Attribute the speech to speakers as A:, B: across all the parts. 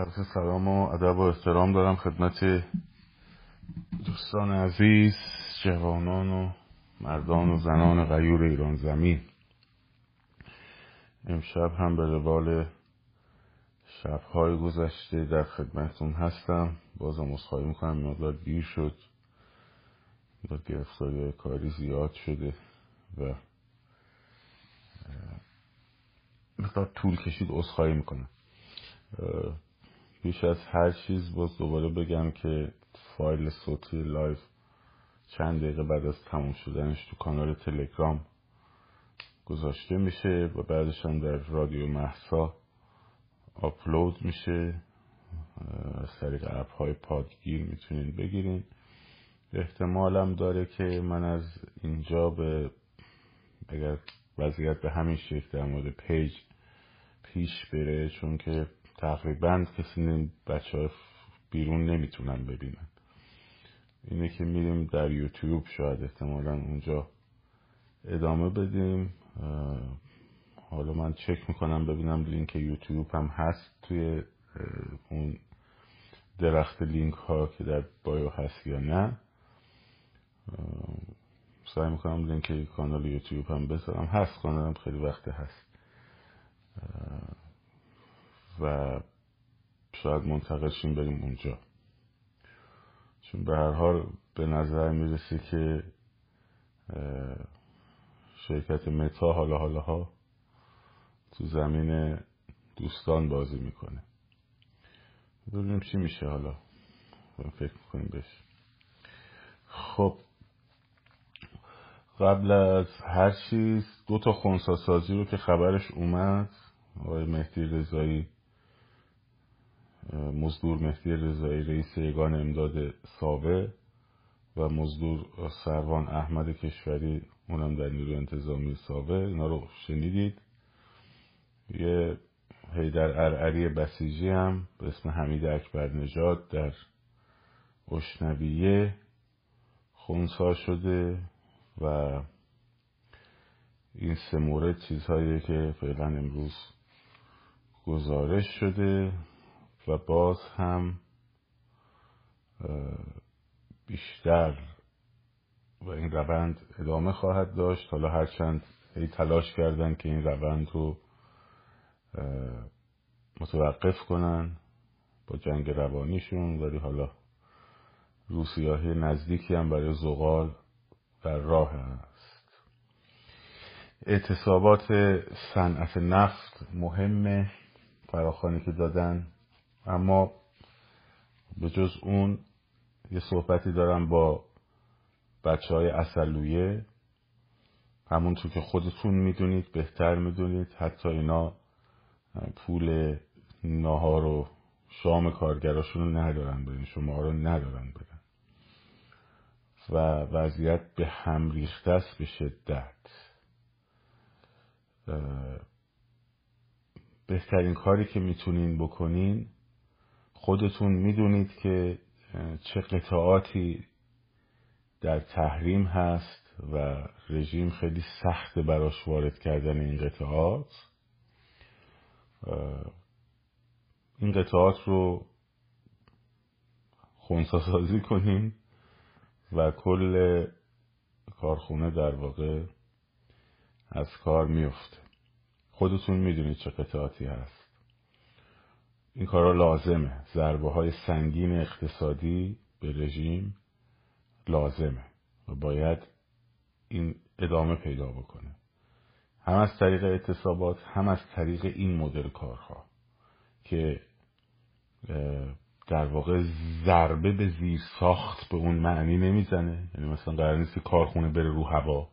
A: عرض سلام و ادب و احترام دارم خدمت دوستان عزیز جوانان و مردان و زنان غیور ایران زمین. امشب هم به روال شبهای گذشته در خدمتون هستم. بازم اصخایی می‌کنم مقدار دیر شد. مقدار گرفتاری کاری زیاد شده و مقدار طول کشید عذرخواهی می‌کنم. بیش از هر چیز باز دوباره بگم که فایل صوتی live چند دقیقه بعد از تموم شدنش تو کانال تلگرام گذاشته میشه و بعدش هم در رادیو مهسا آپلود میشه. از طریق app های پادگیر می‌تونین بگیرین. احتمالم داره که من از اینجا به اگر وضعیت به همین شکل در مورد page پیش بره چون که تقریبا کسی بچه های بیرون نمی‌تونن ببینن. اینه که میریم در یوتیوب شاید احتمالا اونجا ادامه بدیم. حالا من چک می‌کنم ببینم لینک یوتیوب هم هست توی اون درخت لینک ها که در bio هست یا نه. سعی می‌کنم لینک کانال یوتیوب هم بذارم. هست کانالم خیلی وقت هست. و شاید منتقل شیم بریم اونجا. چون به هر حال به نظر می‌رسه که شرکت متا حالا حالا ها تو زمین دوستان بازی می‌کنه. ببینیم چی میشه حالا. فکر می‌کنیم بشه. خب. قبل از هر چیز دو تا خونساسازی رو که خبرش اومد آقای مهدی رضایی مزدور مهدی رضایی رئیس یگان امداد ساوه و مزدور سروان احمد کشوری اونم در نیروی انتظامی ساوه. اینا رو شنیدید. یه هیدر ارعری بسیجی هم به اسم حمید اکبر نژاد در اشنبیه خونسا شده و این سه مورد چیزهایی که فعلا امروز گزارش شده. و باز هم بیشتر و این روند ادامه خواهد داشت. حالا هرچند هی تلاش کردن که این روند رو متوقف کنن با جنگ روانیشون ولی حالا روسیاهی نزدیکی هم برای زغال در راه است. اعتصابات صنعت نفت مهمه. فراخانی که دادن اما به جز اون یه صحبتی دارم با بچه های اصلویه همونطور که خودتون می‌دونید بهتر می‌دونید. حتی اینا پول ناهار و شام کارگراشون رو ندارن بدن شما رو ندارن بدن و وضعیت به هم ریخته است به شدت. بهترین کاری که می‌تونین بکنین خودتون می‌دونید که چه قطعاتی در تحریم هست و رژیم خیلی سخت براش وارد کردن این قطعات. این قطعات رو خونسا سازی کنیم و کل کارخونه در واقع از کار میفته خودتون می‌دونید چه قطعاتی هست. این کارا لازمه. ضربه های سنگین اقتصادی به رژیم لازمه و باید این ادامه پیدا بکنه. هم از طریق اعتصابات هم از طریق این مدل کارها که در واقع ضربه به زیر ساخت به اون معنی نمی‌زنه. یعنی مثلا قرار نیست که کارخونه بره رو هوا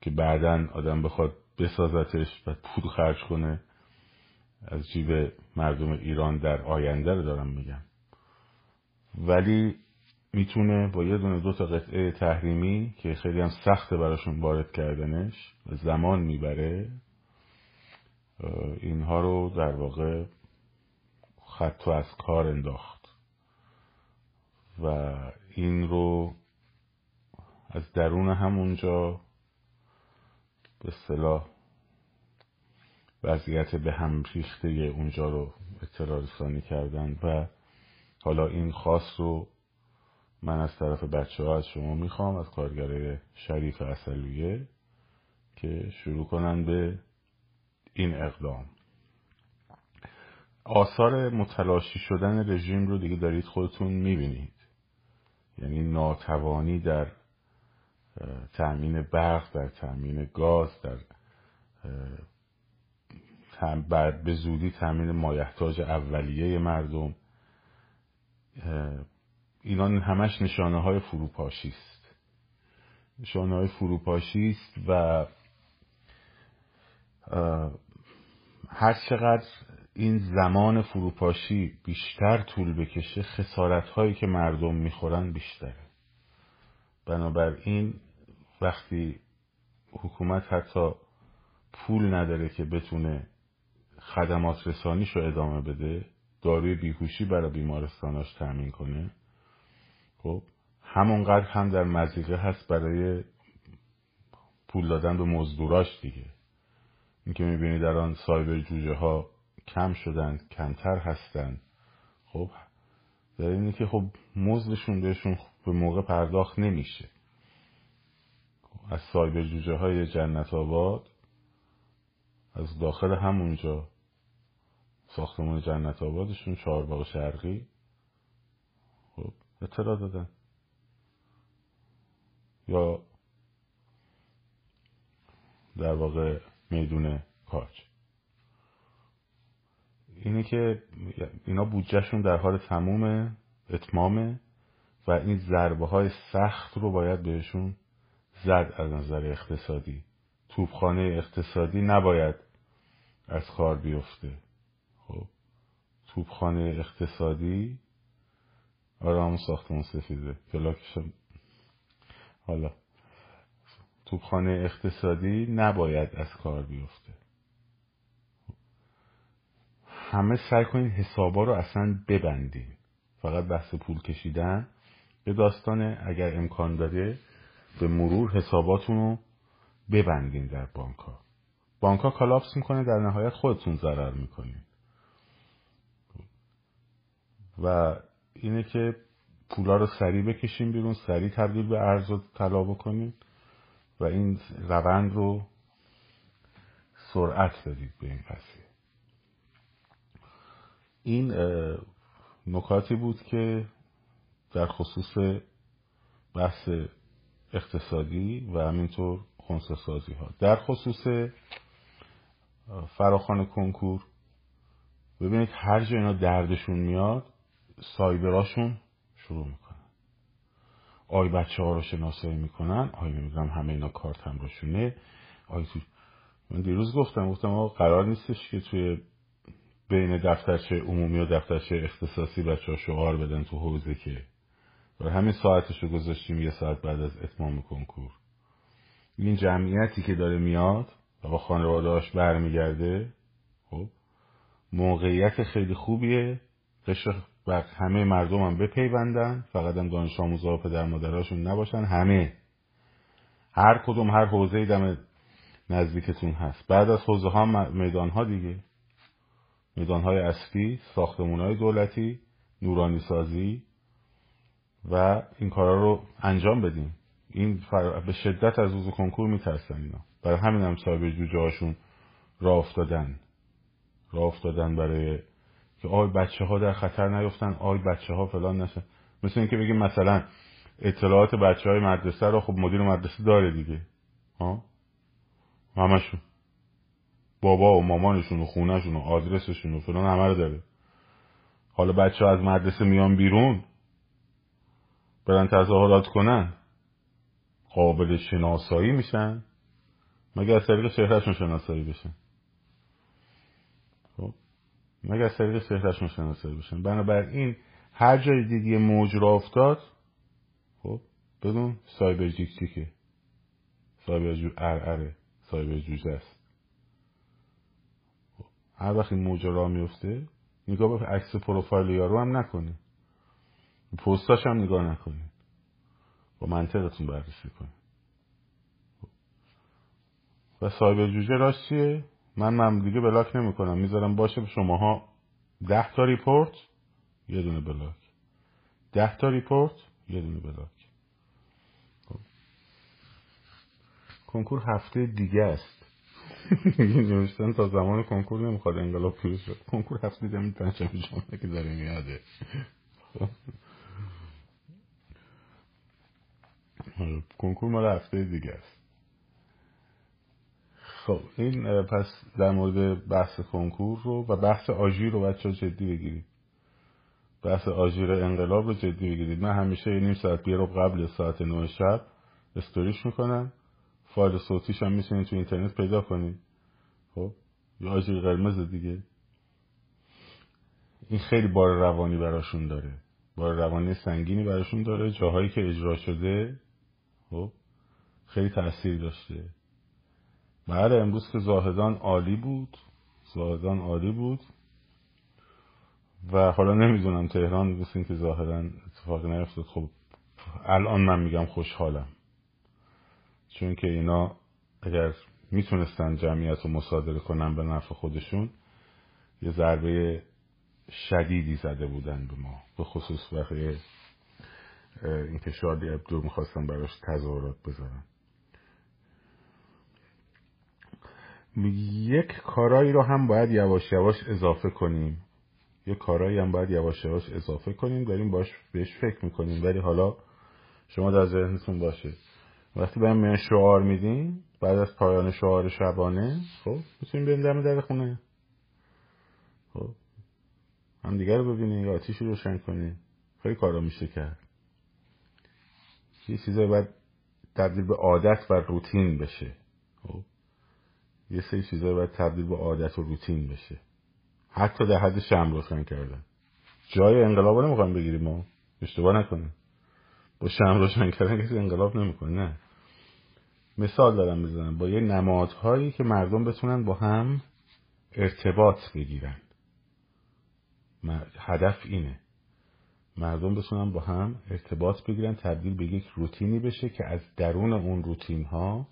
A: که بعدا آدم بخواد بسازتش و پول خرج کنه. از جیب مردم ایران در آینده رو دارم میگم. ولی می‌تونه با یه دونه دو تا قطعه تحریمی که خیلی هم سخته براشون وارد کردنش و زمان می‌بره اینها رو در واقع خط از کار انداخت. و این رو از درون همونجا به صلاح وضعیت به هم ریخته اونجا رو اطلاع رسانی کردن و حالا این خاص رو من از طرف بچه ها از شما می‌خوام از کارگره شریف اصلیه که شروع کنن به این اقدام. آثار متلاشی شدن رژیم رو دیگه دارید خودتون می‌بینید. یعنی ناتوانی در تأمین برق در تأمین گاز در بعد به زودی تأمین مایحتاج اولیه مردم. اینا همش نشانه های فروپاشی است. نشانه های فروپاشی است و هر چقدر این زمان فروپاشی بیشتر طول بکشه خسارت هایی که مردم می‌خورن بیشتره. بنابراین وقتی حکومت حتی پول نداره که بتونه خدمات رسانیش رو ادامه بده داروی بیهوشی برای بیمارستاناش تأمین کنه. خب همونقدر هم در مزیقه هست برای پول دادن به مزدوراش دیگه. اینکه می‌بینی در آن سایبر جوجه ها کم شدن کمتر هستن. خب در اینه که خب مزدشون بهشون به موقع پرداخت نمیشه. از سایبر جوجه های جنت آباد از داخل همونجا ساختمان جنت آبادشون چهار باغ شرقی. خب اطلاع دادن. یا در واقع میدون کاج. اینه که اینا بودجهشون در حال تموم اتمامه و این ضربه های سخت رو باید بهشون زد از نظر اقتصادی. توبخانه اقتصادی نباید از کار بیفته. خب. توبخانه اقتصادی. آره همون ساختمون سفیده. پلاکشم حالا. توبخانه اقتصادی نباید از کار بیفته. همه سعی کنید حسابا رو اصلا ببندین. فقط بحث پول کشیدن. به داستانه اگر امکان داره به مرور حساباتون رو ببندین در بانک ها بانک ها کلاپس می‌کنه در نهایت خودتون ضرر می‌کنین. و اینه که پولا رو سریع بکشیم بیرون سریع تبدیل به ارز و طلا بکنیم و این روند رو سرعت بدید به این قضیه. این نکاتی بود که در خصوص بحث اقتصادی و همینطور خونسا سازی ها در خصوص فراخان کنکور ببینید هر جا اینا دردشون میاد سایبراشون شروع می‌کنن. آی بچه ها رو شناسایی می‌کنن. آی نمی‌دونم همه اینا کارت هم روشونه آی تو من دیروز گفتم گفتم آقا قرار نیستش که توی بین دفترچه عمومی و دفترچه اختصاصی بچه ها شعار بدن تو حوزه که برای همین ساعتش رو گذاشتیم یه ساعت بعد از اتمام کنکور. این جمعیتی که داره میاد و با خانوادهاش برمیگرده خب موقعیت خیلی خوبیه. قشر و همه مردم هم بپیوندن. فقط هم دانش آموزا و پدر مادراشون نباشن. همه. هر کدوم هر حوزه دم نزدیکتون هست. بعد از حوزه ها میدان ها دیگه. میدان های اصلی ساختمون های دولتی نورانی سازی و این کارا رو انجام بدیم. این به شدت از روز کنکور میترسن اینا. برای همین هم صاحب جوجه هاشون راه افتادن. راه افتادن برای که آی بچه ها در خطر نیفتن آی بچه ها فلان نشن مثل اینکه بگیم مثلا اطلاعات بچه های مدرسه رو خب مدیر مدرسه داره دیگه. ها؟ همشون. بابا و مامانشون و خونهشون و آدرسشون و فلان همه رو داره. حالا بچه ها از مدرسه میان بیرون برن تظاهرات کنن. قابل شناسایی میشن. مگه از طریق شهرشون شناسایی بشن مگه از طریق شهرشون شناسایی بشن بنابراین هر جای دیگه موج را افتاد خب بدون سایبر جیک جیکه سایبر جو ار اره سایبر جوجه است خب. هر وقت این موج راه میفته نگاه به عکس پروفایل یارو هم نکنه. پستاش هم نگاه نکنید با منطقتون بررسی کنید و cyber جوجه راست چیه؟ من من دیگه block نمی‌کنم. می‌ذارم باشه شماها. ده تا report یه دونه block. ده تا report یه دونه block. خب. کنکور هفته دیگه است. نوشتن تا زمان کنکور نمی‌خواد انقلاب پیروز شد کنکور هفته دیگه پنجشنبه جمعه که داره میاده کنکور مال هفته دیگه است. خب این پس در مورد بحث کنکور رو و بحث آژیر رو بچه جدی بگیرید. بحث آژیر انقلاب رو جدی بگیرید. من همیشه یه نیم ساعت بیه رو قبل ساعت نه شب استوریش می‌کنم. فایل صوتیش هم می‌تونید تو اینترنت پیدا کنید. خب یه آژیر قرمز دیگه. این خیلی بار روانی براشون داره. بار روانی سنگینی براشون داره. جاهایی که اجرا شده خب خیلی تاثیر داشته. بله امروز که زاهدان عالی بود. زاهدان عالی بود. و حالا نمی‌دونم تهران مثل که ظاهرا اتفاقی نیفتاد. خب الان من میگم خوشحالم. چون که اینا اگر می‌تونستن جمعیت رو مصادره کنن به نفع خودشون یه ضربه شدیدی زده بودن به ما. به خصوص وقتی این که شادی ابدو می‌خواستن براش تظاهرات بذارن. یک کارایی رو هم باید یواش یواش اضافه کنیم. یک کارایی هم باید یواش یواش اضافه کنیم. داریم باش بهش فکر می‌کنیم. ولی حالا شما در ذهنتون باشه. وقتی به میان شعار میدیم بعد از پایان شعار شبانه خب می‌تونیم بریم دم در خونه. خب هم دیگر رو ببینیم یا آتیش رو روشن کنیم خیلی کارا میشه کرد. یه چیزایی باید تبدیل به عادت و روتین بشه. یه سری چیزایی باید تبدیل به عادت و روتین بشه. حتی در حد شم روشن کردن. جای انقلاب رو نمی‌خوایم بگیریم ما. اشتباه نکنیم با شم روشن کردن کسی انقلاب نمی‌کنه نه. مثال دارم بزنم. با یه نمادهایی که مردم بتونن با هم ارتباط بگیرن. هدف اینه. مردم بتونن با هم ارتباط بگیرن تبدیل به یک روتینی بشه که از درون اون روتین ها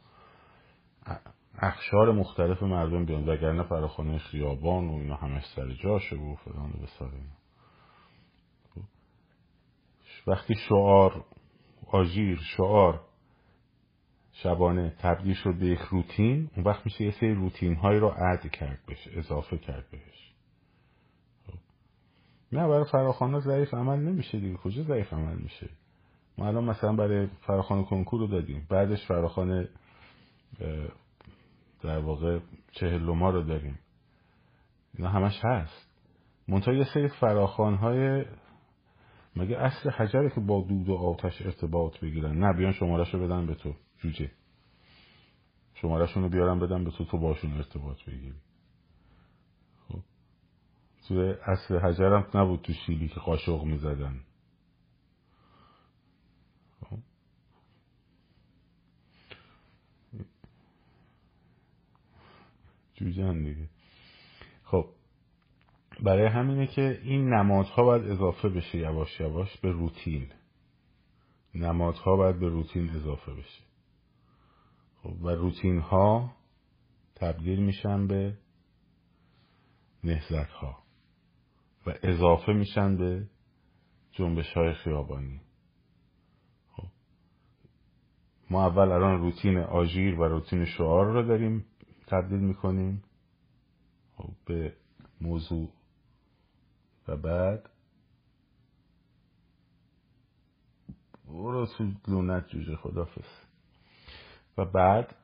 A: اخشار مختلف مردم بیان. وگرنه فراخانه خیابان و اینا همش سر جاشه و فلان و بسار وقتی شعار آژیر شعار شبانه تبدیل شد به یک روتین اون وقت میشه یه سری روتین هایی رو عد کرد بشه اضافه کرد بهش. نه برای فراخانه ضعیف عمل نمیشه دیگه. کجا ضعیف عمل میشه؟ ما الان مثلا برای فراخانه کنکور رو دادیم. بعدش فراخانه در واقع چهل ما رو داریم. اینا همش هست. منتها یه سری فراخان های مگه اصل حجره که با دود و آتش ارتباط بگیرن؟ نه بیان شمارش رو بدن به تو جوجه. شمارشون رو بیارن بدن به تو تو باشون ارتباط بگیری. خب. توی اصل حجرم نبود تو شیلی که قاشق می‌زدن خب جوجه دیگه. خب برای همینه که این نمادها باید اضافه بشه یواش یواش به روتین. نمادها باید به روتین اضافه بشه. خب و روتین ها تبدیل میشن به نهزت ها و اضافه میشن به جنبش های خیابانی. خب ما اول الان روتین آژیر و روتین شعار رو داریم. تبدیل می‌کنیم خب به موضوع. و بعد برو لونت جوجه خدافز و بعد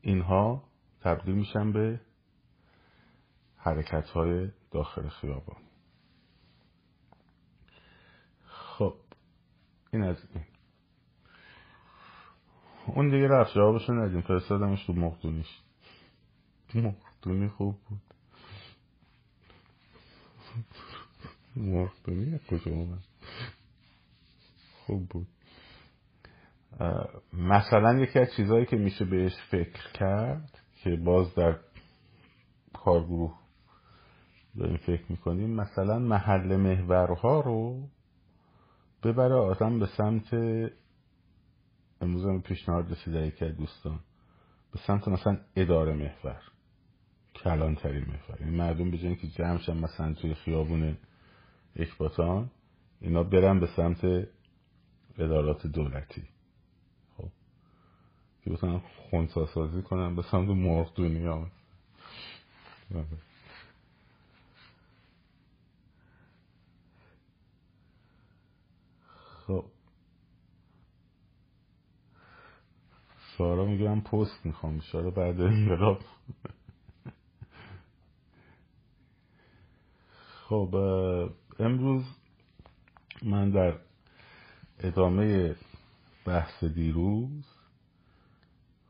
A: اینها تبدیل میشن به حرکت های داخل خیابان. خب این از این. اون دیگه رفت جوابشو ندیم. فرستادمش تو مقدونیش. مقدونی خوب بود. مقدونی کجا اومد خوب بود. مثلا یکی از چیزهایی که میشه بهش فکر کرد که باز در کارگروه داریم فکر می‌کنیم مثلا محل محورها رو ببره آدم به سمت امروز پیشنهاد رسیده یکی از دوستان به سمت مثلا اداره محور. کلانتری میفر این مردم به که جمع شن مثلا توی خیابون اکباتان اینا برن به سمت ادارات دولتی. خب. که بتونن خونسا سازی کنن به سمت مرغ دنیا خب. سارا میگه من پست می‌خوام. شارا بعد انقلاب. خب امروز من در ادامه بحث دیروز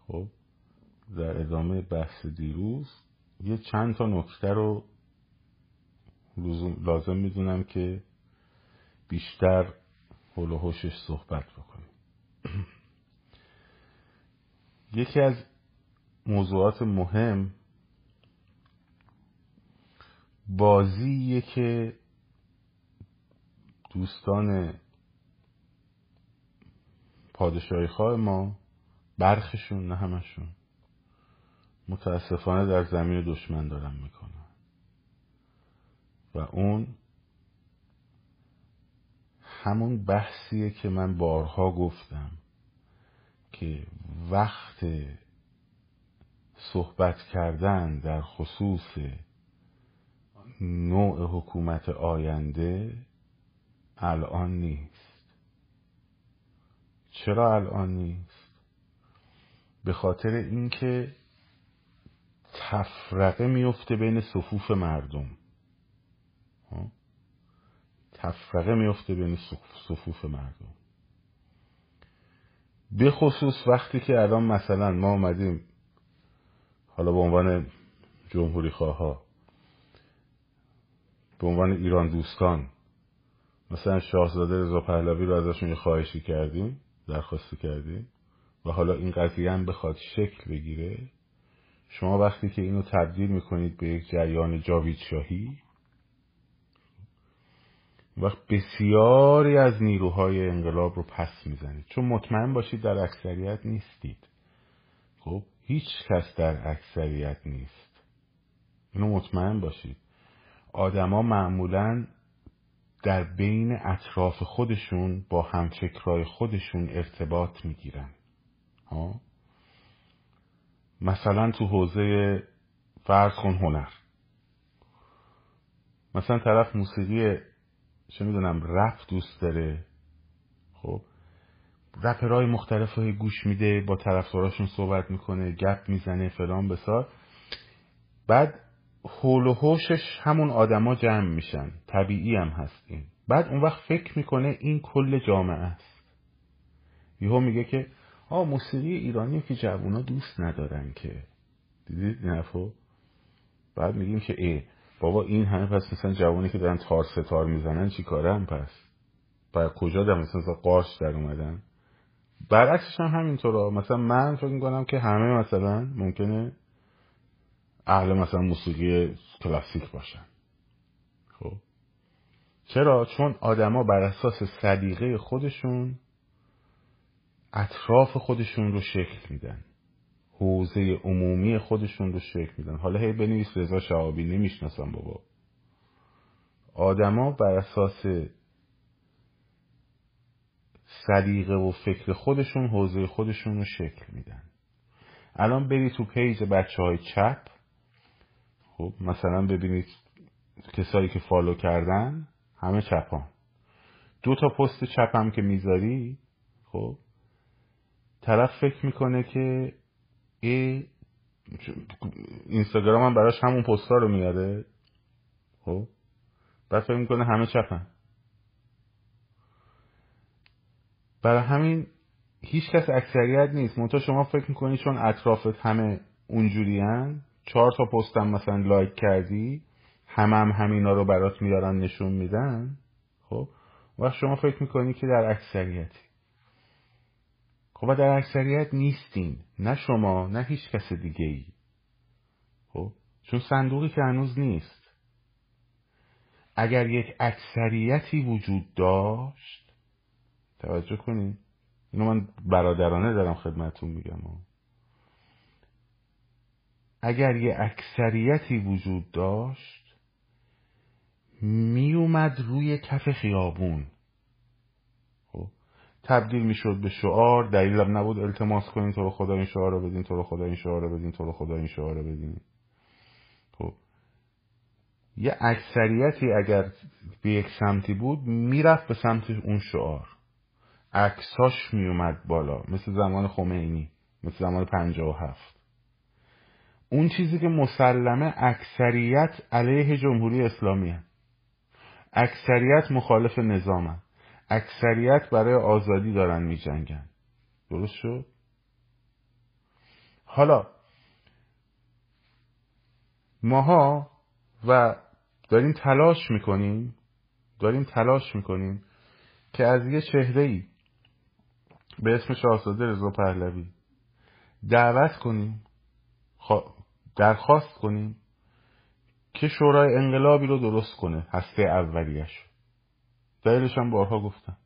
A: خب در ادامه بحث دیروز یه چند تا نکته رو لازم می‌دونم که بیشتر حول و حوشش صحبت بکنیم. یکی از موضوعات مهم بازیه که دوستان پادشاهی خواه ما برخشون نه همشون متاسفانه در زمین دشمن دارن می‌کنن. و اون همون بحثیه که من بارها گفتم که وقت صحبت کردن در خصوص نوع حکومت آینده الان نیست. چرا الان نیست؟ به خاطر اینکه تفرقه میفته بین صفوف مردم. تفرقه میفته بین صفوف مردم. به خصوص وقتی که الان مثلا ما اومدیم حالا به عنوان جمهوری خواه به عنوان ایران دوستان. مثلا شاهزاده رضا پهلوی رو ازشون یه خواهشی کردیم درخواستی کردیم و حالا این قضیه هم بخواد شکل بگیره. شما وقتی که اینو تبدیل می‌کنید به یک جریان جاوید شاهی وقت بسیاری از نیروهای انقلاب رو پس می‌زنید. چون مطمئن باشید در اکثریت نیستید. خب هیچ کس در اکثریت نیست. اینو مطمئن باشید. آدما معمولا در بین اطراف خودشون با همفکرای خودشون ارتباط می‌گیرن. ها؟ مثلا تو حوزه فرض کن هنر. مثلا طرف موسیقی چه می‌دونم رپ دوست داره. خب؟ رپرهای مختلف های گوش میده با طرفداراشون صحبت می‌کنه گپ می‌زنه فلان بسار. بعد حول و حوشش همون آدما جمع میشن. طبیعی هم هست این بعد اون وقت فکر می‌کنه این کل جامعه است. یهو میگه که آ موسیقی ایرانی که جوونا دوست ندارن که. دیدید این بعد میگیم که ای بابا این همه پس مثلا جوانی که دارن تار ستار می‌زنن چی کارن پس؟ برای کجا در مثلا قارش در اومدن. برعکسش هم همینطورا مثلا من فکر می‌کنم که همه مثلا ممکنه اهل مثلا موسیقی کلاسیک باشن. خب. چرا؟ چون آدما بر اساس صدیقه خودشون اطراف خودشون رو شکل میدن. حوزه عمومی خودشون رو شکل میدن. حالا هی بنویس رضا شعابی نمی‌شناسم بابا. آدما بر اساس سلیقه و فکر خودشون حوزه خودشون رو شکل میدن. الان بری تو page بچه های چپ خب مثلا ببینید کسایی که follow کردن همه چپان. دو تا پست چپ هم که می‌ذاری خب طرف فکر می‌کنه که ای اینستاگرام هم براش همون پستا رو میاره خب بعد فکر می‌کنه همه چپن. برای همین هیچ کس اکثریت نیست. منتها شما فکر می‌کنی چون اطرافت همه اونجوری چهار تا پستم مثلا لایک کردی همه هم همینا رو برات میارن نشون میدن. خب؟ و شما فکر می‌کنی که در اکثریتی. خب در اکثریت نیستین. نه شما نه هیچ کس دیگه ای خب؟ چون صندوقی که هنوز نیست. اگر یک اکثریتی وجود داشت توجه کنین. اینو من برادرانه دارم خدمتون میگم. اگر یه اکثریتی وجود داشت میومد روی کف خیابون. خب تبدیل می‌شد به شعار دلیلم نبود التماس کنین تو رو خدا این شعار رو بدین تو رو خدا این شعار رو بدین تو رو خدا این شعار رو بدین. خب یه اکثریتی اگر به یک سمتی بود می‌رفت به سمت اون شعار. عکساش میومد بالا مثل زمان خمینی مثل زمان پنجاه و هفت. اون چیزی که مسلمه اکثریت علیه جمهوری اسلامی هست. اکثریت مخالف نظامن اکثریت برای آزادی دارن می جنگن درست شد؟ حالا ماها و داریم تلاش می‌کنیم داریم تلاش می‌کنیم که از یه چهره ای به اسم شاهزاده رضا پهلوی دعوت کنیم درخواست کنیم که شورای انقلابی رو درست کنه هسته اولیش. دلیلش هم بارها گفتم.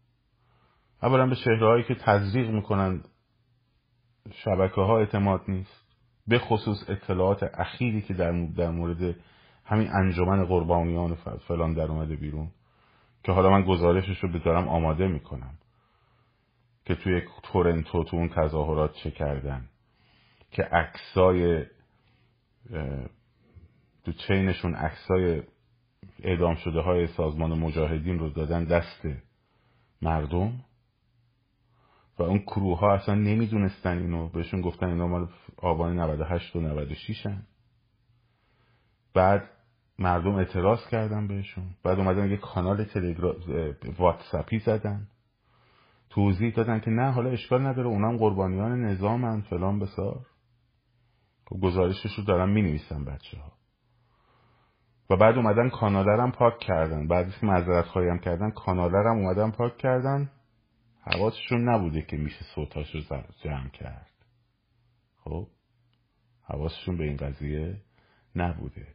A: اولا به چهرههایی که تزریق می‌کنند شبکه ها اعتماد نیست. به خصوص اطلاعات اخیری که در, مورد همین انجمن قربانیان فلان در اومده بیرون که حالا من گزارشش رو بذارم آماده می‌کنم. که توی تورنتو تو اون تظاهرات چه کردن. که عکسای تو چینشون عکسای اعدام شده های سازمان مجاهدین رو دادن دست مردم و اون کروه اصلا نمی‌دونستن اینو. بهشون گفتن اینا مال آبان 98 و 96 هن. بعد مردم اعتراض کردن بهشون. بعد اومدن یه کانال تلگرام واتساپی زدن. توضیح دادن که نه حالا اشکال نداره اونم قربانیان نظامن فلان بسار. گزارشش رو دارم می نویسن بچه ها و بعد اومدن کانالرم پاک کردن. بعد که معذرت خواهیم کردن کانالرم اومدن پاک کردن. حواسشون نبوده که میشه صوتاش رو جمع کرد. خب؟ حواسشون به این قضیه نبوده.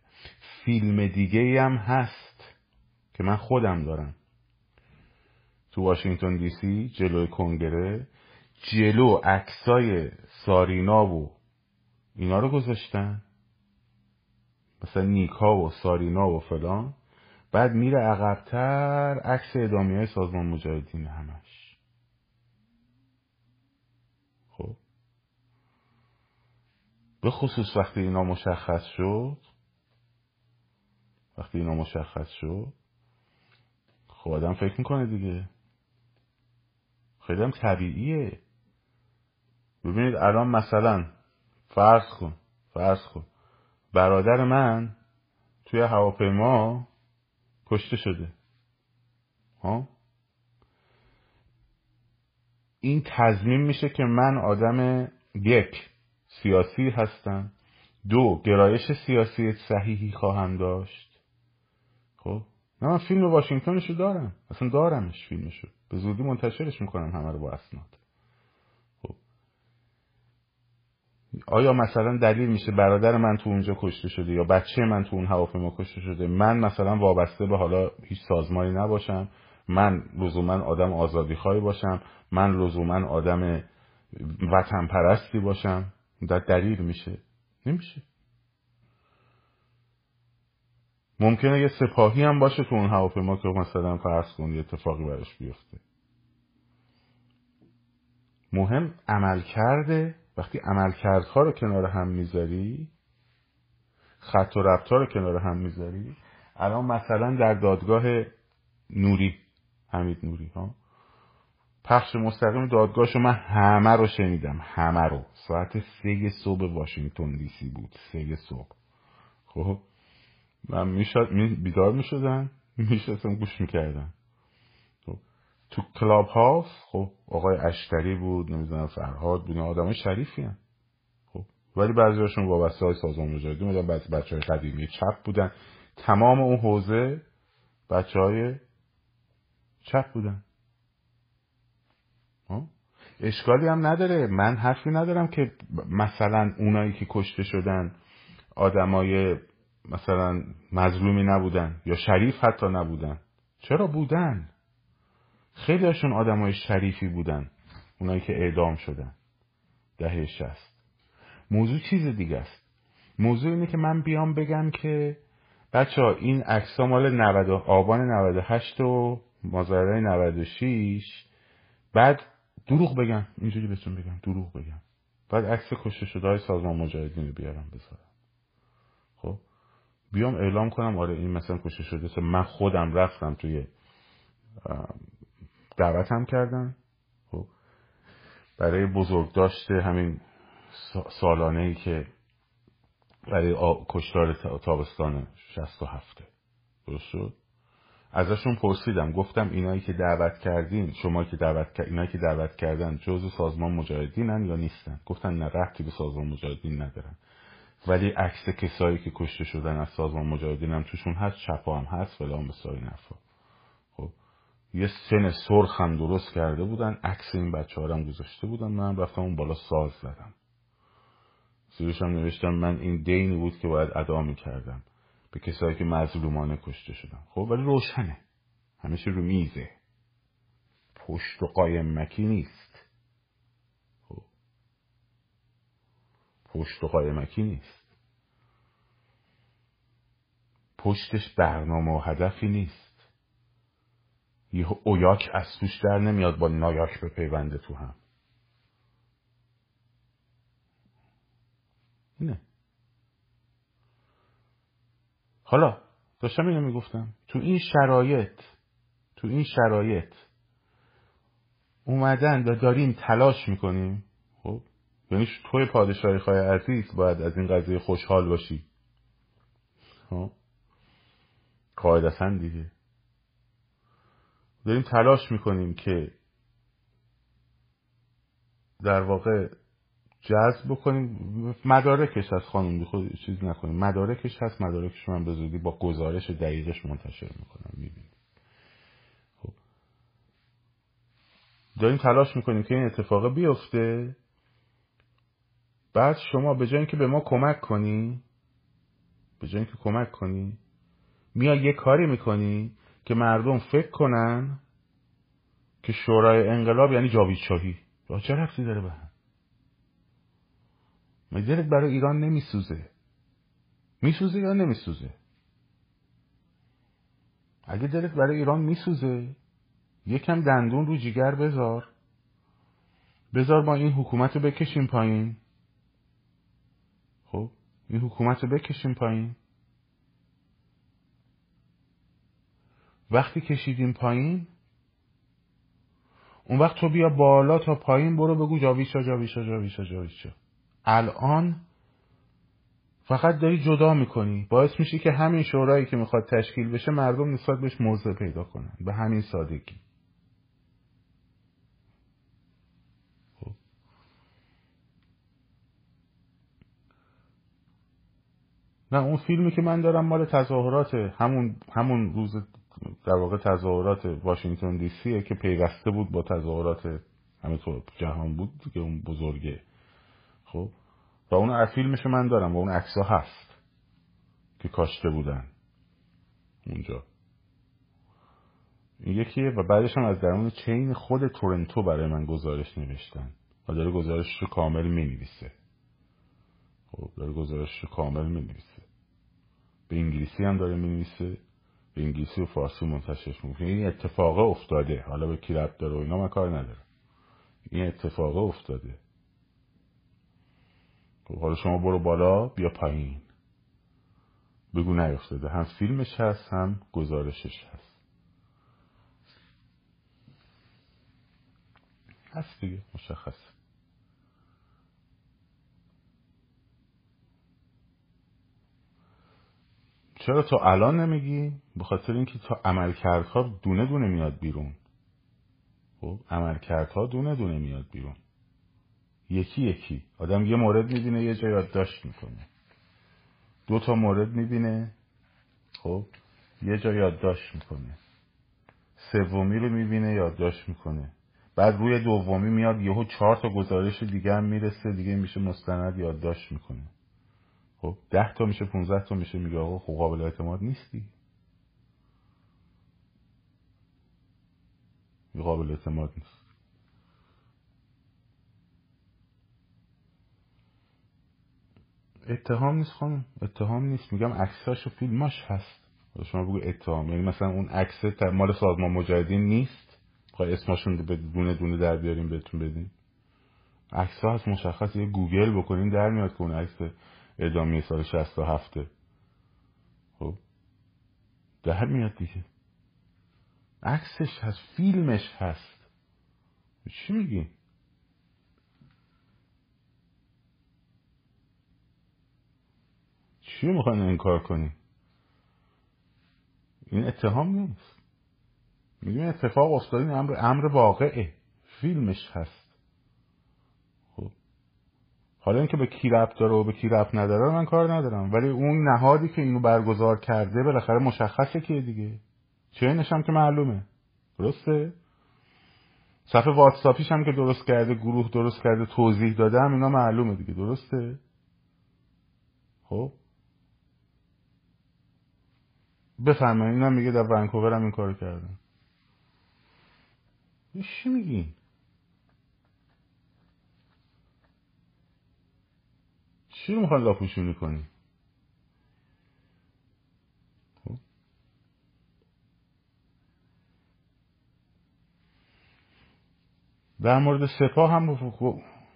A: فیلم دیگه هم هست که من خودم دارم. تو واشنگتن دی سی جلوی کنگره جلو عکسای سارینا و اینا رو گذاشتن. مثلا نیکا و سارینا و فلان. بعد میره عقبتر عکس ادامی های سازمان مجاهدین همش. خب. به خصوص وقتی اینا مشخص شد. وقتی اینا مشخص شد. خب آدم فکر می‌کنه دیگه. خیلی هم طبیعیه. ببینید الان مثلا فرض کن فرض کن. برادر من توی هواپیما کشته شده. ها؟ این تضمین میشه که من آدم یک سیاسی هستم. دو گرایش سیاسی صحیحی خواهم داشت. خب؟ نه من فیلم واشنگتنشو دارم. اصلا دارمش فیلمشو. به زودی منتشرش می‌کنم همه رو با اسناد خب آیا مثلا دلیل میشه برادر من تو اونجا کشته شده یا بچه من تو اون هواپیما کشته شده؟ من مثلا وابسته به حالا هیچ سازمانی نباشم. من لزوما آدم آزادی خواهی باشم. من لزوما آدم وطن پرستی باشم. در دلیل میشه؟ نمیشه. ممکنه یه سپاهی هم باشه تو اون هواپیما که مثلا فرض کن یه اتفاقی براش بیفته. مهم عمل کرده وقتی عملکردها رو کنار هم می‌ذاری خط و ربطها رو کنار هم می‌ذاری الان مثلا در دادگاه نوری حمید نوری ها پخش مستقیم دادگاهشو من همه رو شنیدم همه رو ساعت سه صبح واشنگتن دی سی بود سه صبح خب من می‌شد بیدار می‌شدن میشستم گوش می‌کردن خب. تو کلاب هاوس خب آقای اشتری بود نمی‌دونم فرهاد بود آدم شریفی هم. خب ولی بعضیاشون وابسته های سازمان مجاهدین بودن بعضی بچه های قدیمی چپ بودن تمام اون حوزه بچه های چپ بودن خب. اشکالی هم نداره من حرفی ندارم که مثلا اونایی که کشته شدن آدمای مثلا مظلومی نبودن یا شریف حتی نبودن چرا بودن خیلی هاشون آدم های شریفی بودن. اونایی که اعدام شدن. دهه شست. موضوع چیز دیگه است. موضوع اینه که من بیام بگم که بچه ها این عکس مال 90 آبان 98 و مازرای 96 بعد دروغ بگم. اینجوری بهتون بگم. دروغ بگم. بعد عکس کشته شده های سازمان مجاهدین رو بیارم بذارم. خب؟ بیام اعلام کنم. آره این مثلا کشته شده. من خودم رفتم توی دعوتم کردن. خب. برای بزرگ داشته همین سالانه ای که برای کشتار تابستان 67 درست شد؟ ازشون پرسیدم. گفتم اینایی که دعوت کردین شما که دعوت اینایی که دعوت کردن جزء سازمان مجاهدینن یا نیستن؟ گفتن نه ربطی به سازمان مجاهدین ندارن. ولی عکس کسایی که کشته شدن از سازمان مجاهدین هم توشون هست چپا هم هست فلان بساری نفا خب یه سن سرخ هم درست کرده بودن عکس این بچه هم گذاشته بودن. من رفتم اون بالا ساز زدم. زیرش هم نوشتم من این دینی بود که باید ادا می‌کردم. به کسایی که مظلومانه کشته شدن خب ولی روشنه. همیشه رو میزه. پشت و قایم مکی نیست. خب. پشت و قایمکی نیست. پشتش برنامه و هدفی نیست. یه اویاک از توش در نمیاد با نایاک به پیونده تو هم. اینه حالا داشتم اینو می‌گفتم. تو این شرایط تو این شرایط اومدن و داریم تلاش می‌کنیم خب؟ یعنی توی پادشاهی خواهی عزیز باید از این قضیه خوشحال باشی. خب؟ قاعدتا دیگه. داریم تلاش می‌کنیم که در واقع جذب بکنیم. مدارکش از خانم خود چیز نکنیم. مدارکش هست مدارکش من به زودی با گزارش دقیقش منتشر می‌کنم می‌بینیم. خب. داریم تلاش می‌کنیم که این اتفاق بیفته. بعد شما به جای اینکه به ما کمک کنی به جای اینکه کمک کنی میای یه کاری می‌کنی که مردم فکر کنن که شورای انقلاب یعنی جاوید شاهی چه رفتی داره به هم؟ برای ایران نمیسوزه. میسوزه یا نمیسوزه؟ اگه دلت برای ایران میسوزه یکم دندون رو جیگر بذار. بذار ما این حکومت رو بکشیم پایین. خب این حکومت رو بکشیم پایین. وقتی کشیدیم پایین اون وقت تو بیا بالا تا پایین برو بگو جاویشا جاویشا جاویشا جاویشا الان فقط داری جدا می‌کنی. باعث میشه که همین شورایی که می‌خواد تشکیل بشه مردم نسبت بهش موضع پیدا کنن. به همین سادگی. خب. نه اون فیلمی که من دارم مال تظاهرات همون همون روز در واقع تظاهرات واشنگتن دی سیه که پیوسته بود با تظاهرات همه تو جهان بود که اون بزرگه. خب؟ و اون فیلمش من دارم و اون عکس هست که کاشته بودن اونجا. این یکیه و بعدش هم از درون چین خود تورنتو برای من گزارش نوشتن و داره گزارش رو کامل می نویسه خب داره گزارش رو کامل می نویسه به انگلیسی هم داره می نویسه انگلیسی و فارسی منتشرش می‌کنه این اتفاقه افتاده. حالا به کی داره و اینا من کار نداره این اتفاقه افتاده. خب حالا شما برو بالا بیا پایین. بگو نیفتاده. هم فیلمش هست هم گزارشش هست. هست دیگه مشخص. چرا تو الان نمیگی؟ به خاطر اینکه تا عملکردها دونه دونه میاد بیرون. خب عملکردها دونه دونه میاد بیرون. یکی یکی. آدم یه مورد می‌بینه یه جا یادداشت می‌کنه. دو تا مورد می‌بینه خب یه جا یادداشت می‌کنه. سومی رو می‌بینه یادداشت می‌کنه. بعد روی دومی میاد یهو چهار تا گزارش دیگه هم می‌رسه دیگه میشه مستند یادداشت می‌کنه. خب ده تا میشه 15 تا میشه میگه آقا خب قابل اعتماد نیستی. قابل اعتماد نیست. اتهام نیست خانم. اتهام نیست. میگم عکساش و فیلماش هست. شما بگو اتهام. یعنی مثلا اون عکس مال سازمان مجاهدین نیست. بخوای اسمشون به دونه دونه در بیاریم بهتون بدیم. عکس ها هست. مشخص یه گوگل بکنین در میاد که اون عکس اعدامی سال 67 خب؟ در میاد دیگه. عکسش هست فیلمش هست. چی میگی؟ چی این کار کنی؟ این اتهام نیست. میگیم اتفاق افتاد این امر امر واقعه. فیلمش هست. خب. حالا اینکه به کی ربط داره و به کی ربط نداره من کار ندارم. ولی اون نهادی که اینو برگزار کرده بالاخره مشخصه که دیگه. چه هم که معلومه. درسته؟ صفحه واتساپیش هم که درست کرده گروه درست کرده توضیح داده هم اینا معلومه دیگه. درسته؟ خب. بفرمایید. اینم میگه در ونکوور هم این کار کردن. چی میگین چی رو می‌خوان لاپوشونی کنی؟ در مورد سپاه هم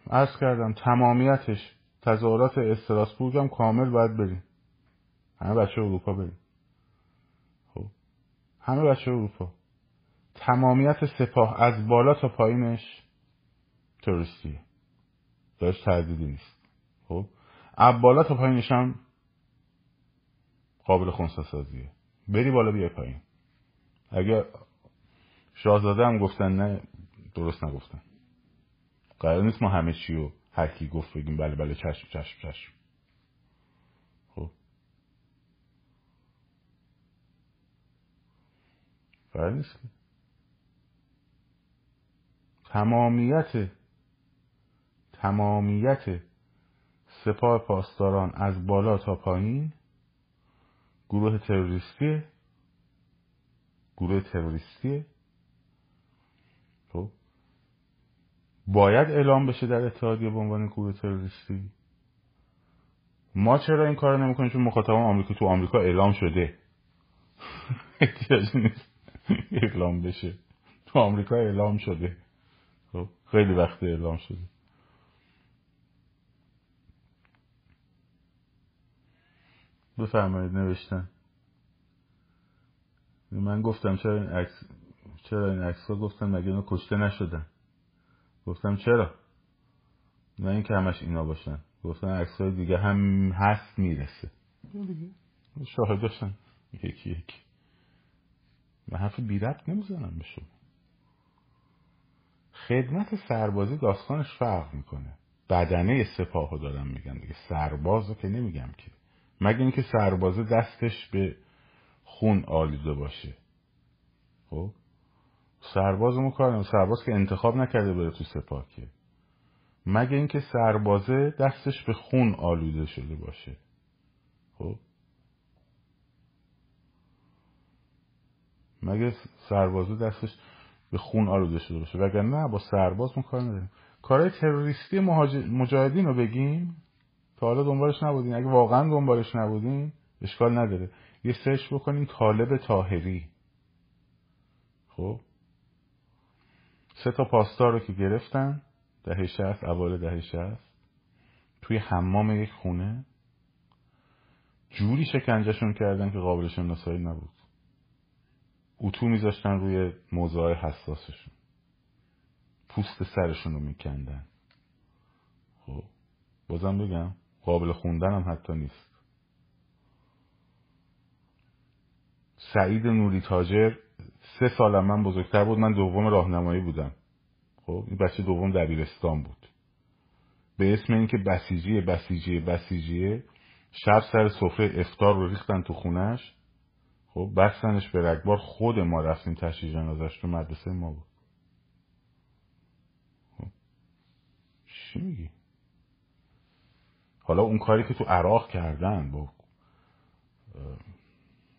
A: عرض کردم. تمامیتش تظاهرات استراسبورگ هم کامل باید بریم. همه بچه اروپا بریم. همه بچه اروپا. تمامیت سپاه از بالا تا پایینش تروریستیه. داشت تردیدی نیست. خب از بالا تا پایینش هم قابل خونسا سازیه بری بالا بیا پایین. اگه شاهزاده هم گفتن نه درست نگفتن قرار نیست ما همه چی رو هر کی گفت بگیم بله بله چشم چشم چشم. قرار نیست. تمامیت تمامیت سپاه پاسداران از بالا تا پایین گروه تروریستی گروه تروریستی خب باید اعلام بشه در اتحادیه به عنوان گروه تروریستی؟ ما چرا این کار نمی‌کنیم؟ چون مخاطبان آمریکا تو آمریکا اعلام شده. احتیاجی نیست اعلام بشه. تو آمریکا اعلام شده. خب خیلی وقت اعلام شده. بفرمایید نوشتن. من گفتم چرا این عکس چرا این عکس ها گفتم مگه اینا کشته نشدن. گفتم چرا؟ نه اینکه همش اینا باشن. گفتن عکس های دیگه هم هست می‌رسه. دیگه شاهداشن یکی یکی. و حرف بی ربط نمی‌زنم به شما. خدمت سربازی داستانش فرق می‌کنه. بدنه سپاهو دارم میگم دیگه. سربازو که نمیگم که. مگه اینکه سربازه دستش به خون آلیده باشه. خب؟ سربازمو کار سرباز که انتخاب نکرده بره تو سپاه که مگه اینکه سربازه دستش به خون آلوده شده باشه. خب؟ مگه سربازه دستش به خون آلوده شده باشه؟ وگرنه نه با سرباز ما کار نداریم. کارهای تروریستی مجاهدین رو بگیم. تا حالا دنبالش نبودین. اگه واقعا دنبالش نبودین اشکال نداره. یه سرچ بکنیم طالب تاهری. خب؟ سه تا پاسدار رو که گرفتن دهه شهست اول دهه شهست توی حمام یک خونه. جوری شکنجهشون کردن که قابل شناسایی نبود. اتو میذاشتن روی موضوع حساسشون. پوست سرشون رو میکندن. خب بازم بگم قابل خوندن هم حتی نیست. سعید نوری تاجر سه سالم من بزرگتر بود. من دوم راهنمایی بودم. خب این بچه دوم دبیرستان بود. به اسم اینکه بسیجیه بسیجیه بسیجیه شب سر سفره افتار رو ریختن تو خونش. خب بستنش به رگبار. خود ما رفتیم تشریح جنازش تو مدرسه ما بود. خب چی میگی؟ حالا اون کاری که تو عراق کردن با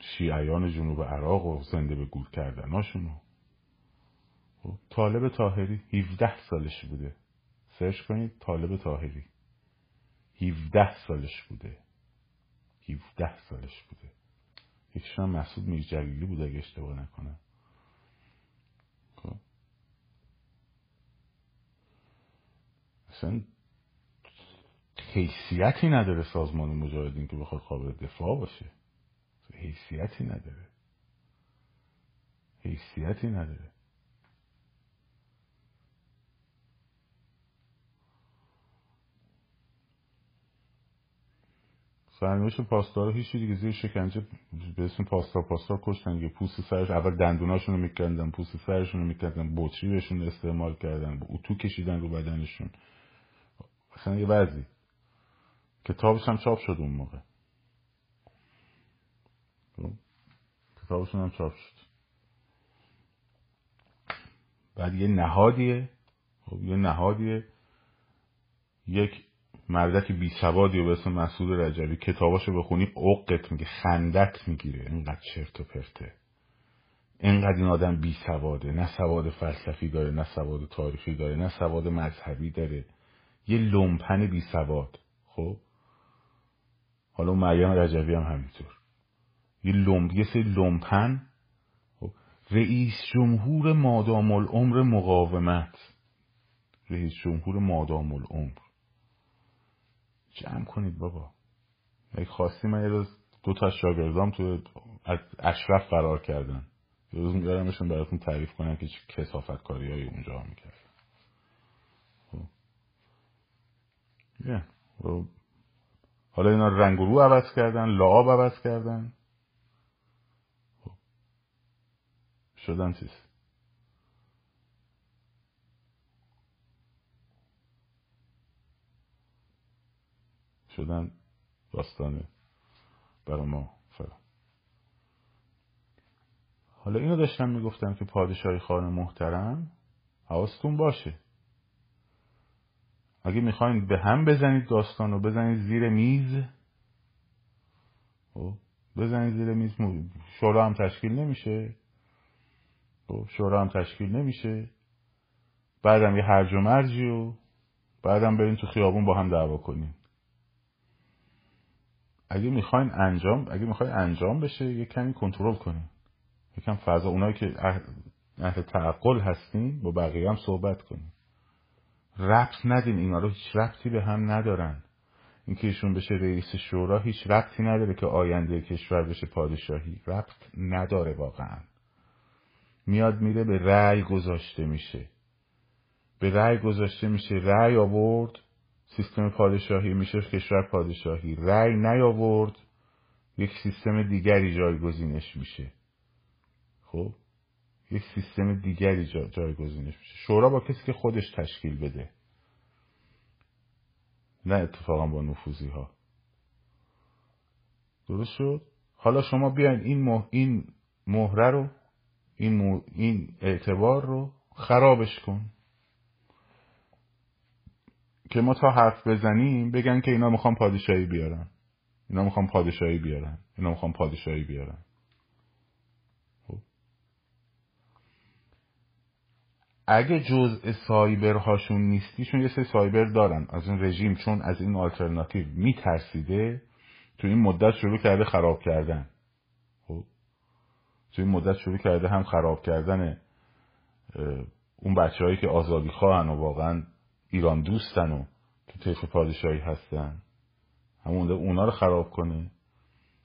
A: شیعیان جنوب عراق و زنده به گور کردن هاشونو خب طالب تاهری 17 سالش بوده. سرچ کنید طالب تاهری 17 سالش بوده. 17 سالش بوده. یکیشون هم مسعود میرجلیلی بوده اگه اشتباه نکنم. خب. اصلا حیثیتی نداره سازمان مجاهدین که بخواد قابل دفاع باشه. حیثیتی نداره. حیثیتی نداره. سرنوشت پاسدارا هیچی دیگه زیر شکنجه به اسم پاسدار پاسدار کشتن. یه پوست سرش اول دندوناشون رو میکندن پوست سرشون رو میکندن بطری بهشون استعمال کردن اتو کشیدن رو بدنشون. اصلا یه وضعی. کتابش هم چاپ شد اون موقع خب؟ کتابشون هم چاپ شد. بعد یه نهادیه. خب یه نهادیه. یک مردک بی سوادی و به اسم مسعود رجبی. کتاباشو بخونی عقت می‌گیره خندت می‌گیره. اینقدر چرت و پرته. اینقدر این آدم بی سواده. نه سواد فلسفی داره نه سواد تاریخی داره نه سواد مذهبی داره. یه لومپن بی سواد. خب؟ حالا مریم رجبی هم همینطور. یه لوم یه سری لومپن خب. رئیس جمهور مادام العمر مقاومت رئیس جمهور مادام العمر جمع کنید بابا اگه خواستی من یه روز دو تا شاگردام تو از اشرف فرار کردن یه روز میارمشون براتون تعریف کنم که چه کسافت کاری های اونجا می‌کرد خب. خب. حالا اینا رنگ رو عوض کردن لعاب عوض کردن خب. شدن چیز شدن داستانه برای ما فرا حالا اینو داشتم می‌گفتم که پادشاهی خانه محترم حواستون باشه. اگه می‌خواین به هم بزنید داستان رو بزنید زیر میز. خب، بزنید زیر میز شورا هم تشکیل نمیشه. خب، شورا هم تشکیل نمیشه. بعدم یه هرج و مرجی و بعدم برین تو خیابون با هم دعوا کنیم. اگه می‌خواین انجام اگه می‌خواین انجام بشه یه کمی کنترل کنین. یکم فضا اونایی که اهل تعقل هستین با بقیه هم صحبت کنین. ربط ندین اینا رو هیچ ربطی به هم ندارن. اینکه ایشون بشه رئیس شورا هیچ ربطی نداره که آینده کشور بشه پادشاهی. ربط نداره واقعا. میاد میره به رأی گذاشته میشه. به رأی گذاشته میشه رأی آورد سیستم پادشاهی میشه کشور پادشاهی. رأی نیاورد یک سیستم دیگری جایگزینش میشه. خب؟ یک سیستم دیگری جا جایگزینش میشه. شورا با کسی که خودش تشکیل بده. نه اتفاقا با نفوذی ها درست شد؟ حالا شما بیاین این مح... این مهره رو این, این اعتبار رو خرابش کن. که ما تا حرف بزنیم بگن که اینا می‌خوان پادشاهی بیارن. اینا می‌خوان پادشاهی بیارن. اینا می‌خوان پادشاهی بیارن. خب. اگه جزء سایبرهاشون نیستی چون یه سری سایبر دارن. از این رژیم چون از این آلترناتیو میترسیده تو این مدت شروع کرده خراب کردن. تو این مدت شروع کرده هم خراب کردن اون بچه هایی که آزادی خواهن و واقعا ایران دوستن و تو طیف پادشاهی هستن. همون اونا رو خراب کنه.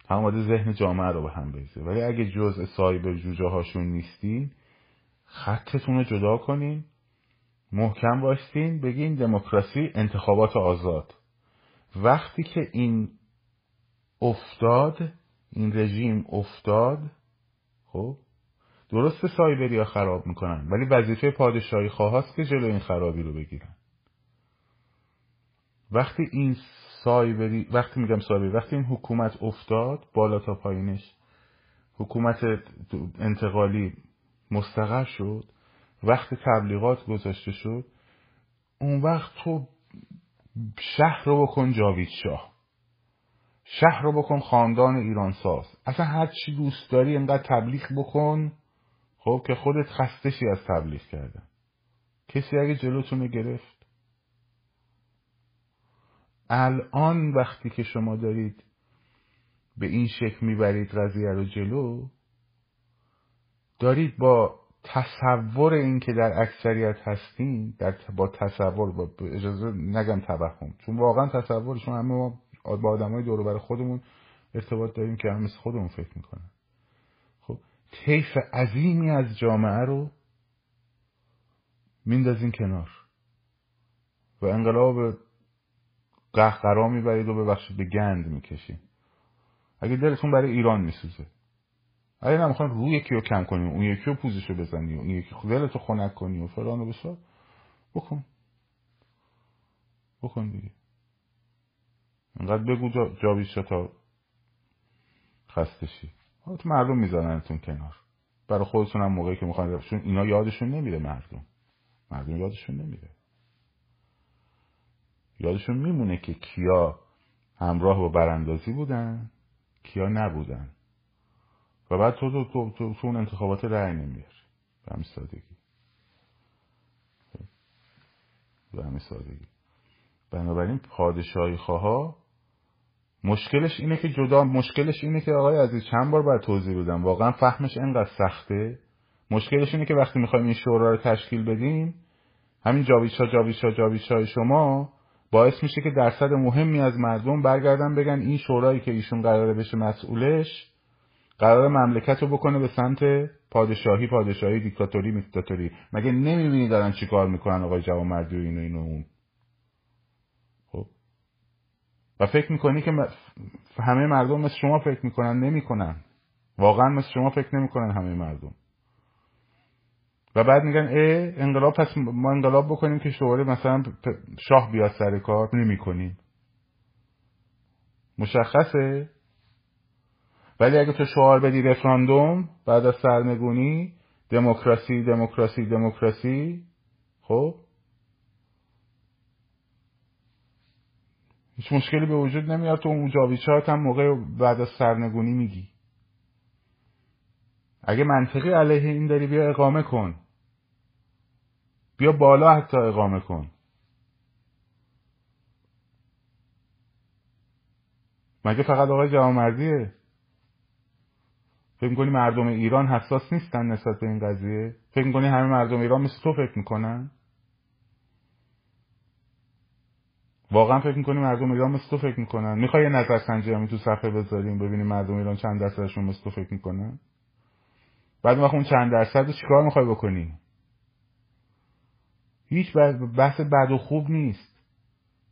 A: هم ذهن جامعه رو به هم بریزه. ولی اگه جزء سایبر جوجه هاشون نیستین خطتون رو جدا کنین محکم باشتین بگین دموکراسی انتخابات آزاد. وقتی که این افتاد این رژیم افتاد خب؟ درست سایبری خراب می‌کنن ولی وظیفه پادشاهی خواهاست که جلو این خرابی رو بگیرن. وقتی این سایبری وقتی میگم سایبری وقتی این حکومت افتاد بالا تا پایینش حکومت انتقالی مستقر شد وقت تبلیغات گذاشته شد اون وقت تو شهر رو بکن جاوید شاه شهر رو بکن خاندان ایران ساز. اصلا هر چی دوست داری انقدر تبلیغ بکن خب که خودت خستشی از تبلیغ کردن. کسی اگه جلوتونه گرفت؟ الان وقتی که شما دارید به این شکل می‌برید قضیه رو جلو دارید با تصور این که در اکثریت هستین در با تصور با اجازه نگم توهم چون واقعا تصورشون همه ما با آدم های دور بر خودمون ارتباط داریم که هم مثل خودمون فکر می‌کنن. خب طیف عظیمی از جامعه رو میندازین کنار و انقلاب قهقرا می‌برید و ببخشید به گند می‌کشید. اگه دلتون برای ایران میسوزه. اگه نمی‌خوان روی یکی رو کم کنی اون یکی رو پوزشو بزنی و اون یکی دلتو خنک کنی و فلان و بسار بکن. بکن دیگه. انقدر بگو جا, جا تا خستشی. حالا مردم میزننتون کنار. برای خودتون هم موقعی که می‌خوان چون اینا یادشون نمیره مردم. مردم یادشون نمیره. یادشون میمونه که کیا همراه با براندازی بودن کیا نبودن. و بعد تو تو, تو, تو, تو اون انتخابات رأی نمیاری به همین سادگی. به همین سادگی. بنابراین پادشاهی خواه مشکلش اینه که جدا مشکلش اینه که آقای عزیز چند بار باید توضیح بدم. واقعا فهمش اینقدر سخته. مشکلش اینه که وقتی می‌خوایم این شورا رو تشکیل بدیم همین جاویشا جاویشا جاویشای شما باعث میشه که درصد مهمی از مردم برگردن بگن این شورایی که ایشون قراره بشه مسئولش قرار مملکت رو بکنه به سمت پادشاهی پادشاهی دیکتاتوری میکتاتوری. مگه نمی‌بینی دارن چیکار می‌کنن آقای جوان مردی و اینو اینو اون خب و فکر می‌کنی که همه مردم مثل شما فکر می‌کنن؟ نمی‌کنن. واقعا مثل شما فکر نمی‌کنن همه مردم. و بعد میگن اه انقلاب پس ما انقلاب بکنیم که شعاره مثلا شاه بیاد سر کار. نمی‌کنیم. مشخصه؟ ولی اگه تو شعار بدی رفراندوم بعد از سرنگونی دموکراسی دموکراسی دموکراسی خب؟ هیچ مشکلی به وجود نمیاد تو اون جاویچات هم موقع بعد از سرنگونی میگی. اگه منطقی علیه این داری بیا اقامه کن. بیا بالا حتی اقامه کن. مگه فقط آقای جوامردیه فکر می‌کنی مردم ایران حساس نیستن نسبت به این قضیه؟ فکر می‌کنی همه مردم ایران مثل تو فکر می‌کنن؟ واقعا فکر می‌کنی مردم ایران مثل تو فکر می‌کنن؟ می‌خوای یه نظر سنجی همی تو صفحه بذاریم ببینیم مردم ایران چند درصدشون مثل تو فکر می‌کنن؟ بعد وقت اون چند درصد چیکار می‌خوای بکنی؟ هیچ بحث بد و خوب نیست.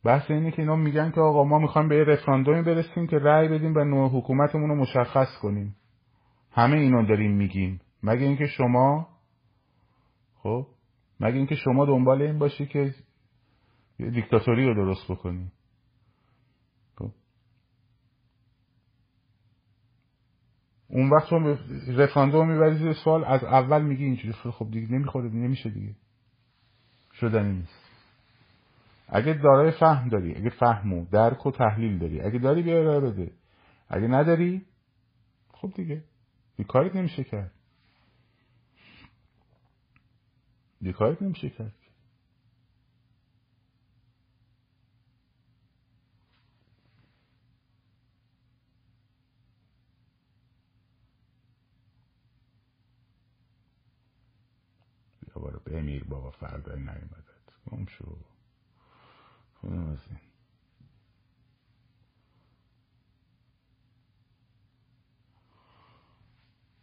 A: بحث اینه که اینا میگن که آقا ما می‌خوایم به یه رفراندومی برسیم که رأی بدیم و نوع حکومتمون رو مشخص کنیم. همه اینا داریم میگیم. مگه اینکه شما خب؟ مگه اینکه شما دنبال این باشی که دیکتاتوری رو درست بکنی. خب. اون وقت رو رفراندوم می‌بری زیر سوال از اول میگی اینجوری. خب دیگه نمی‌خوره نمیشه دیگه. شدنی نیست. اگه دارای فهم داری اگه فهم و درک و تحلیل داری اگه داری بیا ارائه بده. اگه نداری خب دیگه. کاری نمیشه کرد. کاری نمیشه کرد. بیا بمیر بابا فردا نیومدد گم شو. خودم از این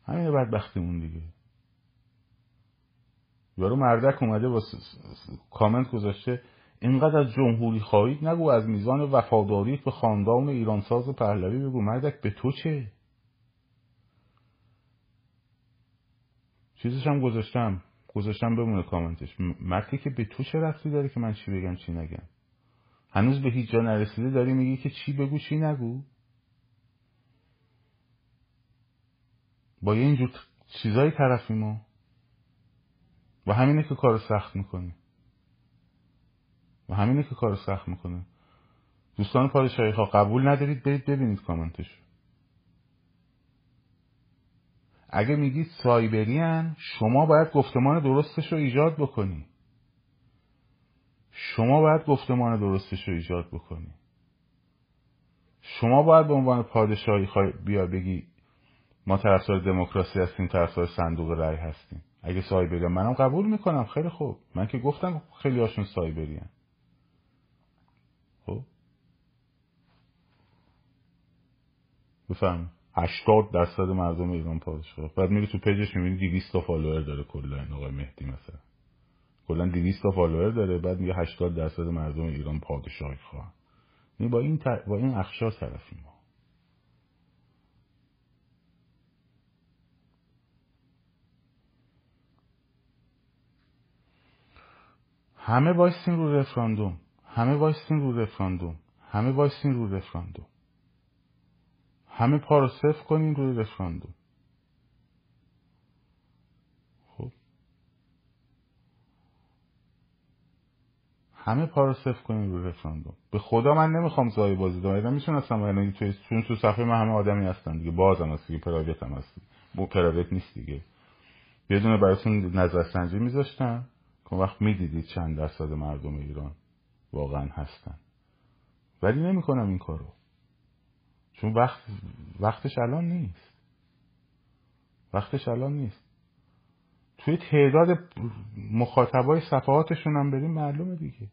A: همین بدبختیمون دیگه. یارو مردک اومده با کامنت گذاشته اینقدر از جمهوری خواهید نگو از میزان وفاداریت به خاندان ایرانساز پهلوی بگو. مردک به تو چه؟ چیزش هم گذاشتم. گذاشتم بمونه کامنتش. مردی که به تو چه رفتی داره که من چی بگم چی نگم؟ هنوز به هیچ جا نرسیده داری میگی که چی بگو چی نگو؟ با یه اینجور چیزایی طرفی ما. و همینه که کار سخت می‌کنه و همینه که کار سخت می‌کنه. دوستان پادشاهی ها قبول ندارید برید ببینید کامنتش. اگه میگید سایبریان شما باید گفتمان درستش رو ایجاد بکنی. شما باید گفتمان درستش رو ایجاد بکنی. شما باید به عنوان پادشاهی بیا بگی ما طرفدار دموکراسی هستیم طرفدار صندوق رأی هستیم. اگه سایبری منم قبول می‌کنم. خیلی خوب. من که گفتم خیلی هاشون سایبری هم. خب؟ بفهم هشتاد درصد مردم ایران پادشاه بعد میری تو page ش می‌بینی 200 تا follower داره کلا این آقای مهدی مثلا. کلا 200 تا follower داره بعد میگه 80 درصد مردم ایران پادشاهی خواهن. با این با این اقشار طرفیم ما. همه وایسین رو رفراندوم. همه وایسین رو رفراندوم. همه وایسین رو رفراندوم. همه پا رو صفر کنین روی رفراندوم. خب. همه پا رو صفر کنین روی رفراندوم. به خدا من نمی‌خوام زای بازی دارم. می‌تونستم من توی چون تو صفحه من همه آدمی هستن دیگه. بازم هست دیگه. پرایوت هم هست بو پرایوت نیست دیگه. بدون براتون نظرسنجی میذاشتم. که وقت می‌دیدید چند درصد مردم ایران واقعا هستن. ولی نمی‌کنم این کارو. چون وقت وقتش الان نیست. وقتش الان نیست. توی تعداد مخاطبای صفحاتشون هم بریم معلومه دیگه.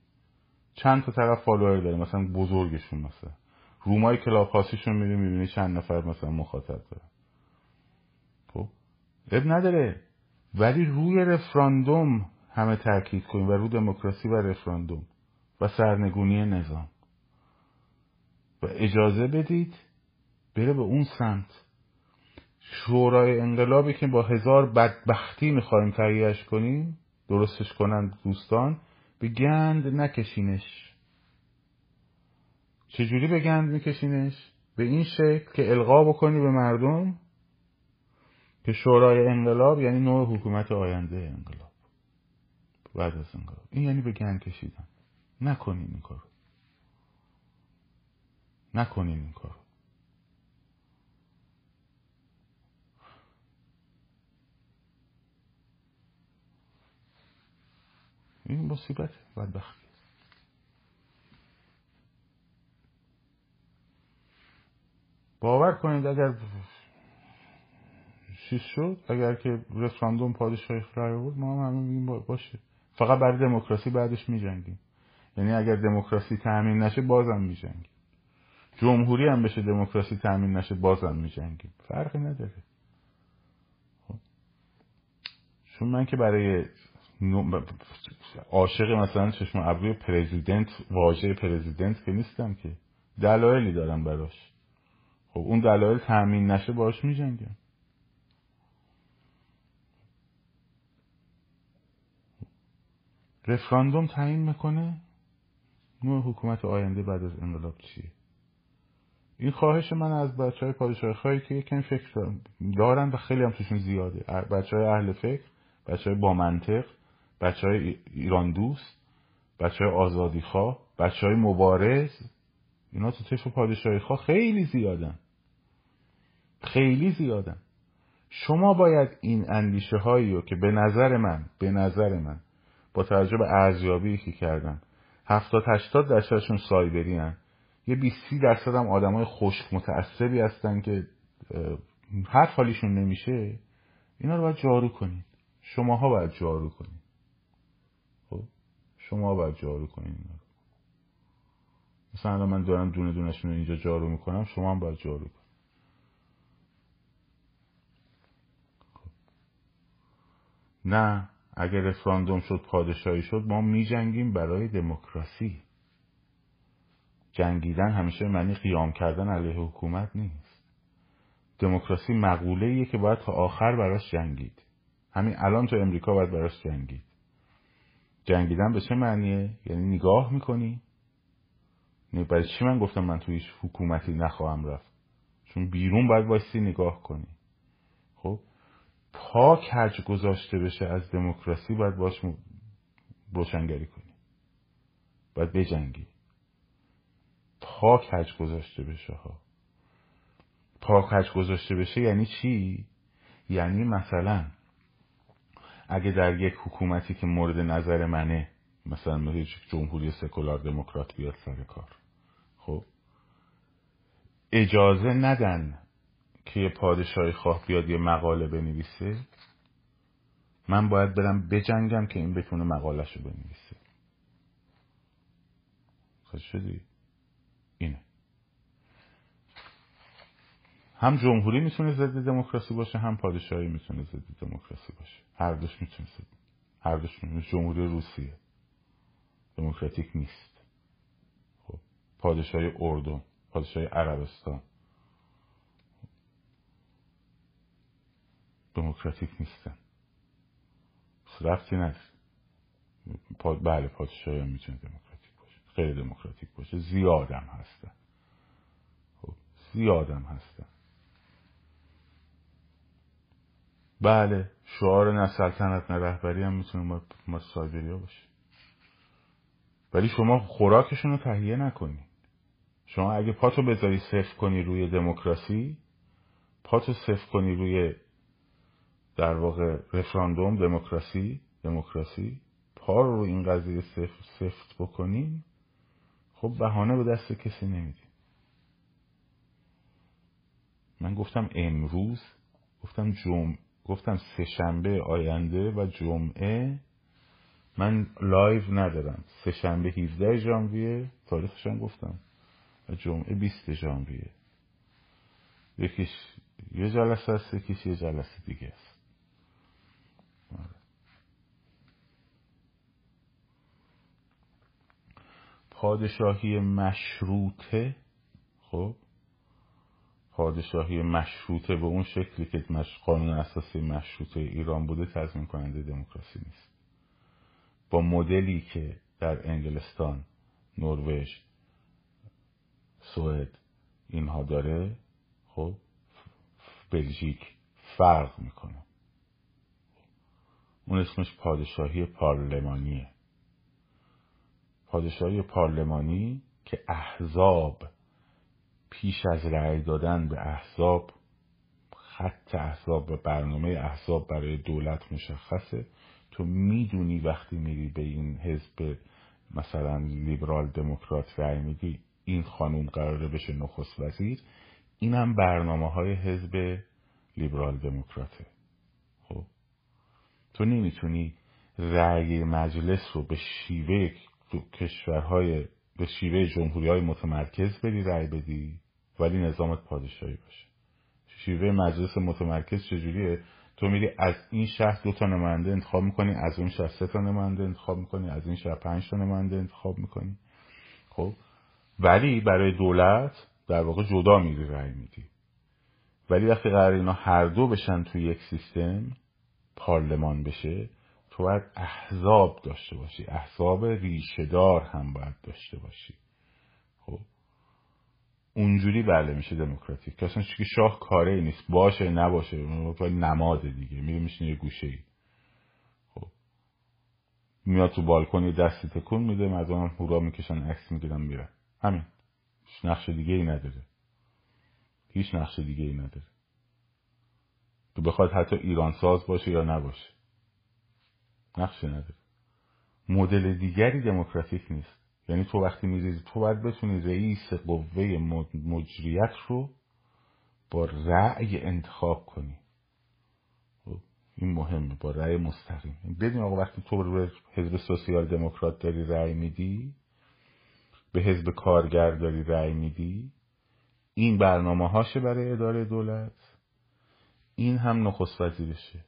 A: چند تا طرف فالوور داره مثلا بزرگشون مثلا. رومای کلاب هاستشون میری می‌بینی چند نفر مثلا مخاطب داره. خب؟ اب نداره. ولی روی رفراندوم همه تاکید کنیم و رو دموکراسی و رفراندوم و سرنگونی نظام. و اجازه بدید بره به اون سمت. شورای انقلابی که با هزار بدبختی می‌خوایم تهیهش کنیم درستش کنن دوستان به گند نکشینش. چجوری به گند میکشینش؟ به این شکل که القا بکنی به مردم که شورای انقلاب یعنی نوع حکومت آینده انقلاب. بعد از انقلاب. این یعنی به گند کشیدن. نکنین این کارو. نکنین این کارو. این مصیبت بدبختی. باور کنید اگر چیز شد اگر که رفراندوم پادشاهی رای بود ما هم همه باشه. فقط برای دموکراسی بعدش میجنگیم. یعنی اگر دموکراسی تأمین نشه بازم میجنگیم. جمهوری هم بشه دموکراسی تأمین نشه بازم میجنگیم. فرقی نداره. خب. چون من که برای عاشق مثلا چشم ابروی پرزیدنت واژه پرزیدنت که نیستم که. دلایلی دارم براش. خب اون دلایل تأمین نشه باش میجنگم. رفراندوم تعیین می‌کنه؟ نوع حکومت آینده بعد از انقلاب چیه؟ این خواهش من از بچه های پادشاه خواهی که یکم فکر دارن و خیلی هم توشون زیاده. بچه های اهل فکر بچه های با منطق بچه های ایران دوست بچه های آزادی خواه بچه های مبارز اینا تو طیف پادشاهی خواه خیلی زیادن. خیلی زیادن. شما باید این اندیشه هایی رو که به نظر من به نظر من با توجه به ارزیابی که کردن هفتاد هشتاد درصدشون سایبری هن. یه بیسی درصد هم آدم های خشک متعصبی هستن که هر حالیشون نمیشه. اینا رو باید جارو کنید. شماها باید جارو کنید. شما باید جارو رو مثلا من دارم دونه دونشون رو اینجا جارو می‌کنم شما هم باید جارو کنید خب. نه اگر رفراندوم شد پادشاهی شد ما می جنگیم برای دموکراسی. جنگیدن همیشه معنی قیام کردن علیه حکومت نیست. دموکراسی مقوله ایه که باید تا آخر براش جنگید. همین الان تو امریکا باید براش جنگید. جنگیدن به چه معنیه؟ یعنی نگاه می‌کنی؟ برای چی من گفتم من توی هیچ حکومتی نخواهم رفت چون بیرون باید بایستی نگاه کنی خب پا کج گذاشته بشه از دموکراسی باید باش روشنگری کنی باید بجنگی پا کج گذاشته بشه ها پا کج گذاشته بشه یعنی چی؟ یعنی مثلا اگه در یک حکومتی که مورد نظر منه مثلا مثل جمهوری سکولار دموکرات بیاد سر کار. خب؟ اجازه ندن که یه پادشاهی خواه بیاد یه مقاله بنویسه. من باید برم بجنگم که این بتونه مقالش رو بنویسه خود شدی؟ اینه. هم جمهوری می‌تونه ضد دموکراسی باشه هم پادشاهی می‌تونه ضد دموکراسی باشه. هر دوش می‌تونه ضد هر دوش می‌تونه جمهوری روسیه. دموکراتیک نیست. خب پادشاهی اردن پادشاهی عربستان. دموکراتیک نیستن. رفتی نیست پاد... بله پادشاهی هم می‌تونه دموکراتیک باشه. خیلی دموکراتیک باشه. زیادم هستن. خب زیادم هستن. بله شعار نه سلطنت نه رهبری هم می‌تونه ما سایبریا باشه. ولی شما خوراکشون رو تهیه نکنی. شما اگه پاتو بذاری صفر کنی روی دموکراسی پاتو صفر کنی روی در واقع رفراندوم دموکراسی دموکراسی پا رو این قضیه سفت, سفت بکنیم خب بهانه به دست کسی نمیدیم من گفتم امروز گفتم جمع گفتم سه شنبه آینده و جمعه. من لایو ندارم. سه شنبه 17 ژانویه تاریخشم گفتم. و جمعه 20 ژانویه. یکیش یه جلسه است یکیش یه جلسه دیگه است. پادشاهی مشروطه خب؟ پادشاهی مشروطه به اون شکلی که قانون اساسی مشروطه ایران بوده تضمین کننده دموکراسی نیست. با مدلی که در انگلستان نروژ سوئد اینها داره خب بلژیک فرق می‌کنه. اون اسمش پادشاهی پارلمانیه. پادشاهی پارلمانی که احزاب پیش از رأی دادن به احزاب خط احزاب و برنامه احزاب برای دولت مشخصه. تو می‌دونی وقتی میری به این حزب مثلا لیبرال دموکرات رأی میدی این خانوم قراره بشه نخست وزیر اینم برنامه های حزب لیبرال دموکراته. خب؟ تو نمی‌تونی رأی مجلس رو به شیوه کشورهای به شیوه جمهوری های متمرکز بری رأی بدی ولی نظامت پادشاهی باشه. شیوه مجلس متمرکز چجوریه؟ تو میری از این شهر دو تا نماینده انتخاب می‌کنی از اون شهر سه تا نماینده انتخاب می‌کنی از این شهر پنج تا نماینده انتخاب می‌کنی. خب؟ ولی برای دولت در واقع جدا میری رأی میدی. ولی وقتی قرار اینا هر دو بشن توی یک سیستم پارلمان بشه تو باید احزاب داشته باشی. احزاب ریشهدار هم باید داشته باشی. خب؟ اونجوری بله میشه دموکراتیک. که اصلا که شاه کاره نیست. باشه نباشه. نماد دیگه. میره میشینه یه گوشه ای خب؟ میاد تو بالکن دستی تکون میده. مردم هم هورا می‌کشن عکس می‌گیرن میره همین. هیچ نقش دیگه ای نداره. هیچ نقش دیگه ای نداره. تو بخواد حتی ایران ساز باشه یا نباشه. نقشی نداره. مدل دیگری دموکراتیک نیست. یعنی تو وقتی میریزی تو باید بتونی رئیس قوه مجریت رو با رأی انتخاب کنی. خب، این مهمه با رأی مستقیم. بدین آقا وقتی تو به حزب سوسیال دموکرات داری رأی میدی به حزب کارگر داری رأی میدی این برنامه هاشه برای اداره دولت این هم نخست وزیرشه.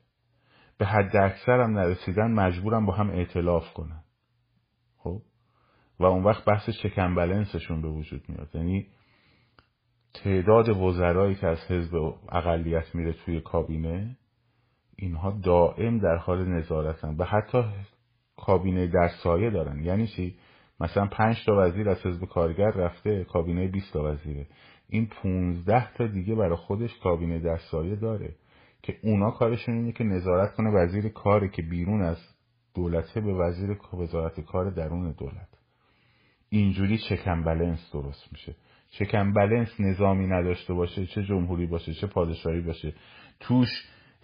A: به حد اکثر هم نرسیدن مجبورم با هم اعتلاف کنن. خب؟ و اون وقت بحث چکن بلنسشون به وجود میاد. یعنی تعداد وزرایی که از حزب اقلیت میره توی کابینه اینها دائم در حال نظارتن و حتی کابینه در سایه دارن. یعنی چی؟ مثلا پنج تا وزیر از حزب کارگر رفته کابینه 20 تا وزیره. این 15 تا دیگه برای خودش کابینه در سایه داره. که اونا کارشون اینه که نظارت کنه وزیر کاری که بیرون از دولته به وزیر وزارت کار درون دولت. اینجوری چکن بلنس درست میشه. چکن بلنس نظامی نداشته باشه چه جمهوری باشه چه پادشاهی باشه. توش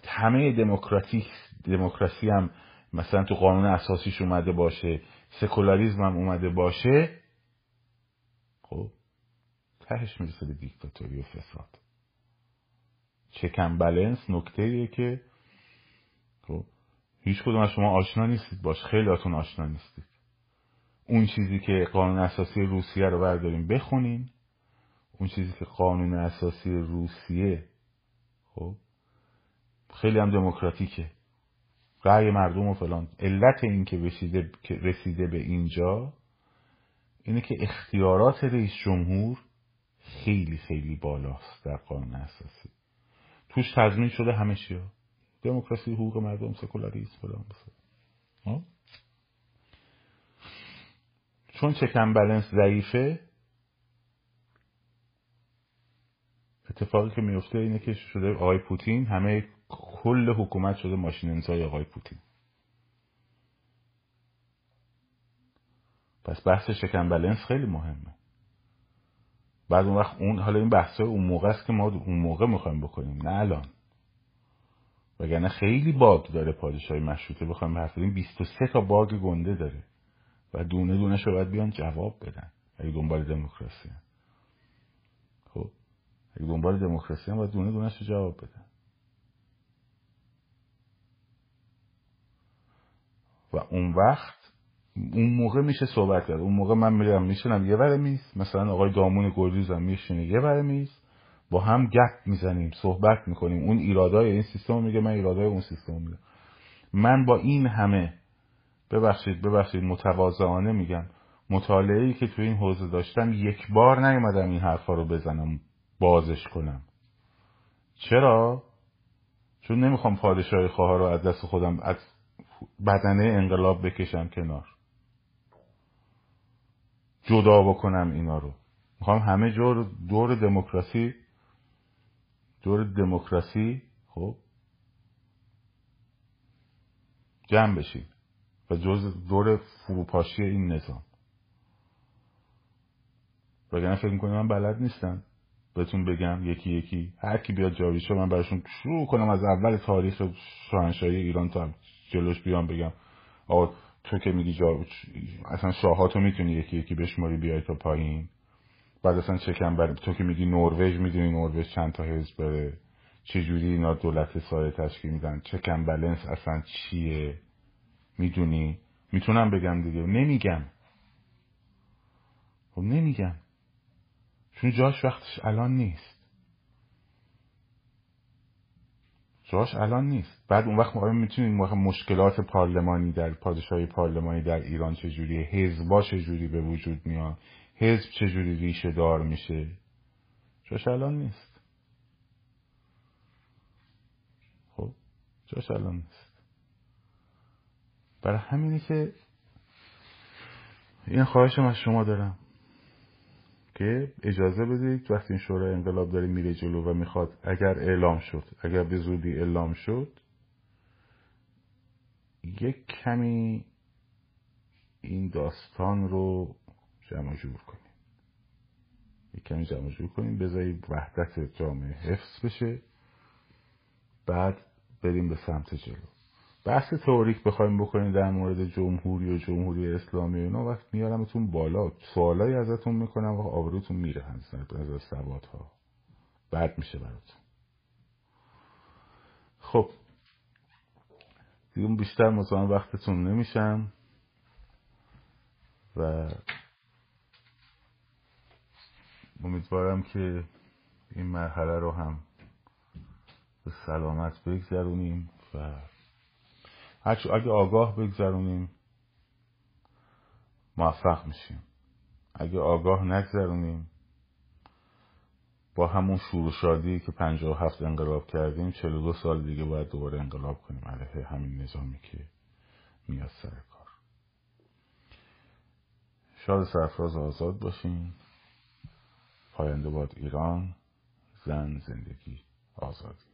A: همه دموکراتیک دموکراسی هم مثلا تو قانون اساسیش اومده باشه سکولاریزم هم اومده باشه خب تهش می‌رسه به دیکتاتوری و فساد. چکن بلنس نکته که خب هیچ کدوم از شما آشنا نیستید. باش خیلی هاتون آشنا نیستید. اون چیزی که قانون اساسی روسیه رو برداریم بخونین. اون چیزی که قانون اساسی روسیه خب خیلی هم دموکراتیکه. رأی مردم و فلان. علت این که رسیده به اینجا اینه که اختیارات رئیس جمهور خیلی خیلی بالاست در قانون اساسی. توش تضمین شده همه دموکراسی حقوق مردم سکولاریسم فلان؟ چون چکن بلنس ضعیفه اتفاقی که میفته اینه که شده آقای پوتین همه کل حکومت شده ماشین انزای آقای پوتین. پس بحث شکن بلنس خیلی مهمه. بعد اون وقت اون حالا این بحث اون موقع است که ما اون موقع می‌خوایم بکنیم نه الان. وگرنه خیلی باگ داره پادشاهی مشروطه بخوایم حرف بزنیم 23 تا باگ گنده داره. و دونه دونه شو باید بیان جواب بدن. اگه دنبال دموکراسی خب اگه دنبال دموکراسی هم باید دونه دونه شو جواب بدن. و اون وقت اون موقع میشه صحبت کرد. اون موقع من میرم میشنم یه ور میز مثلا آقای دامون گلریز میشینه یه ور میز با هم گپ می‌زنیم صحبت می‌کنیم. اون ایرادای این سیستم میگه من ایرادای اون سیستم میگه من با این همه ببخشید ببخشید متواضعانه میگم مطالعه ای که تو این حوزه داشتم یک بار نیومدم این حرفا رو بزنم بازش کنم. چرا؟ چون نمی‌خوام پادشاهی خواه رو از دست خودم از بدنه انقلاب بکشم کنار. جدا بکنم اینا رو. می‌خوام همه جور دور دموکراسی دور دموکراسی خب؟ جمع بشین و جز دور فروپاشی این نظام. وگرنه فکر می‌کنی من بلد نیستم. بهتون بگم یکی یکی. هر کی بیاد جاویشو من براشون شروع کنم از اول تاریخ شاهنشاهی ایران تا جلوش بیام بگم. آقا تو که میگی جا اصلا شاهاتو می‌تونی یکی یکی بشماری بیای تا پایین. بعد اصلا چکم بر تو که میگی نروژ می‌دونی نروژ چند تا حزب داره. چجوری اینا دولت سایه تشکیل میدن؟ چکم بلنس اصلا چیه؟ می‌دونی؟ می‌تونم بگم دیگه. نمیگم. خب نمیگم. چون جاش وقتش الان نیست. جاش الان نیست. بعد اون وقت ما می‌تونیم مشکلات پارلمانی در پادشاهی پارلمانی در ایران چجوریه؟ حزبا چجوری به وجود میاد حزب چجوری ریشه دار میشه؟ جاش الان نیست. خب جاش الان نیست. برای همینی که این خواهشم از شما دارم. که اجازه بدید وقتی این شورای انقلاب داره میره جلو و می‌خواد اگر اعلام شد اگر به زودی اعلام شد یک کمی این داستان رو جمع جور کنیم. یک کمی جمع جور کنیم بذارید وحدت جامعه حفظ بشه بعد بریم به سمت جلو. بحث تئوریک بخوایم بکنیم در مورد جمهوری و جمهوری اسلامی اینا وقت میارمتون بالا. سوالایی ازتون می‌کنم و آبروتون میره از سواد ها بد میشه براتون. خب. دیگه بیشتر مزاحم وقتتون نمیشم. و امیدوارم که این مرحله رو هم به سلامت بگذرونیم و اگه آگاه بگذرونیم موفق میشیم. اگه آگاه نگذرونیم با همون شور و شادی که پنجاه و هفت انقلاب کردیم چل دو سال دیگه باید دوباره انقلاب کنیم. علیه همین نظامی که میاد سر کار. شاد سرفراز آزاد باشیم پاینده باد ایران زن زندگی آزادی.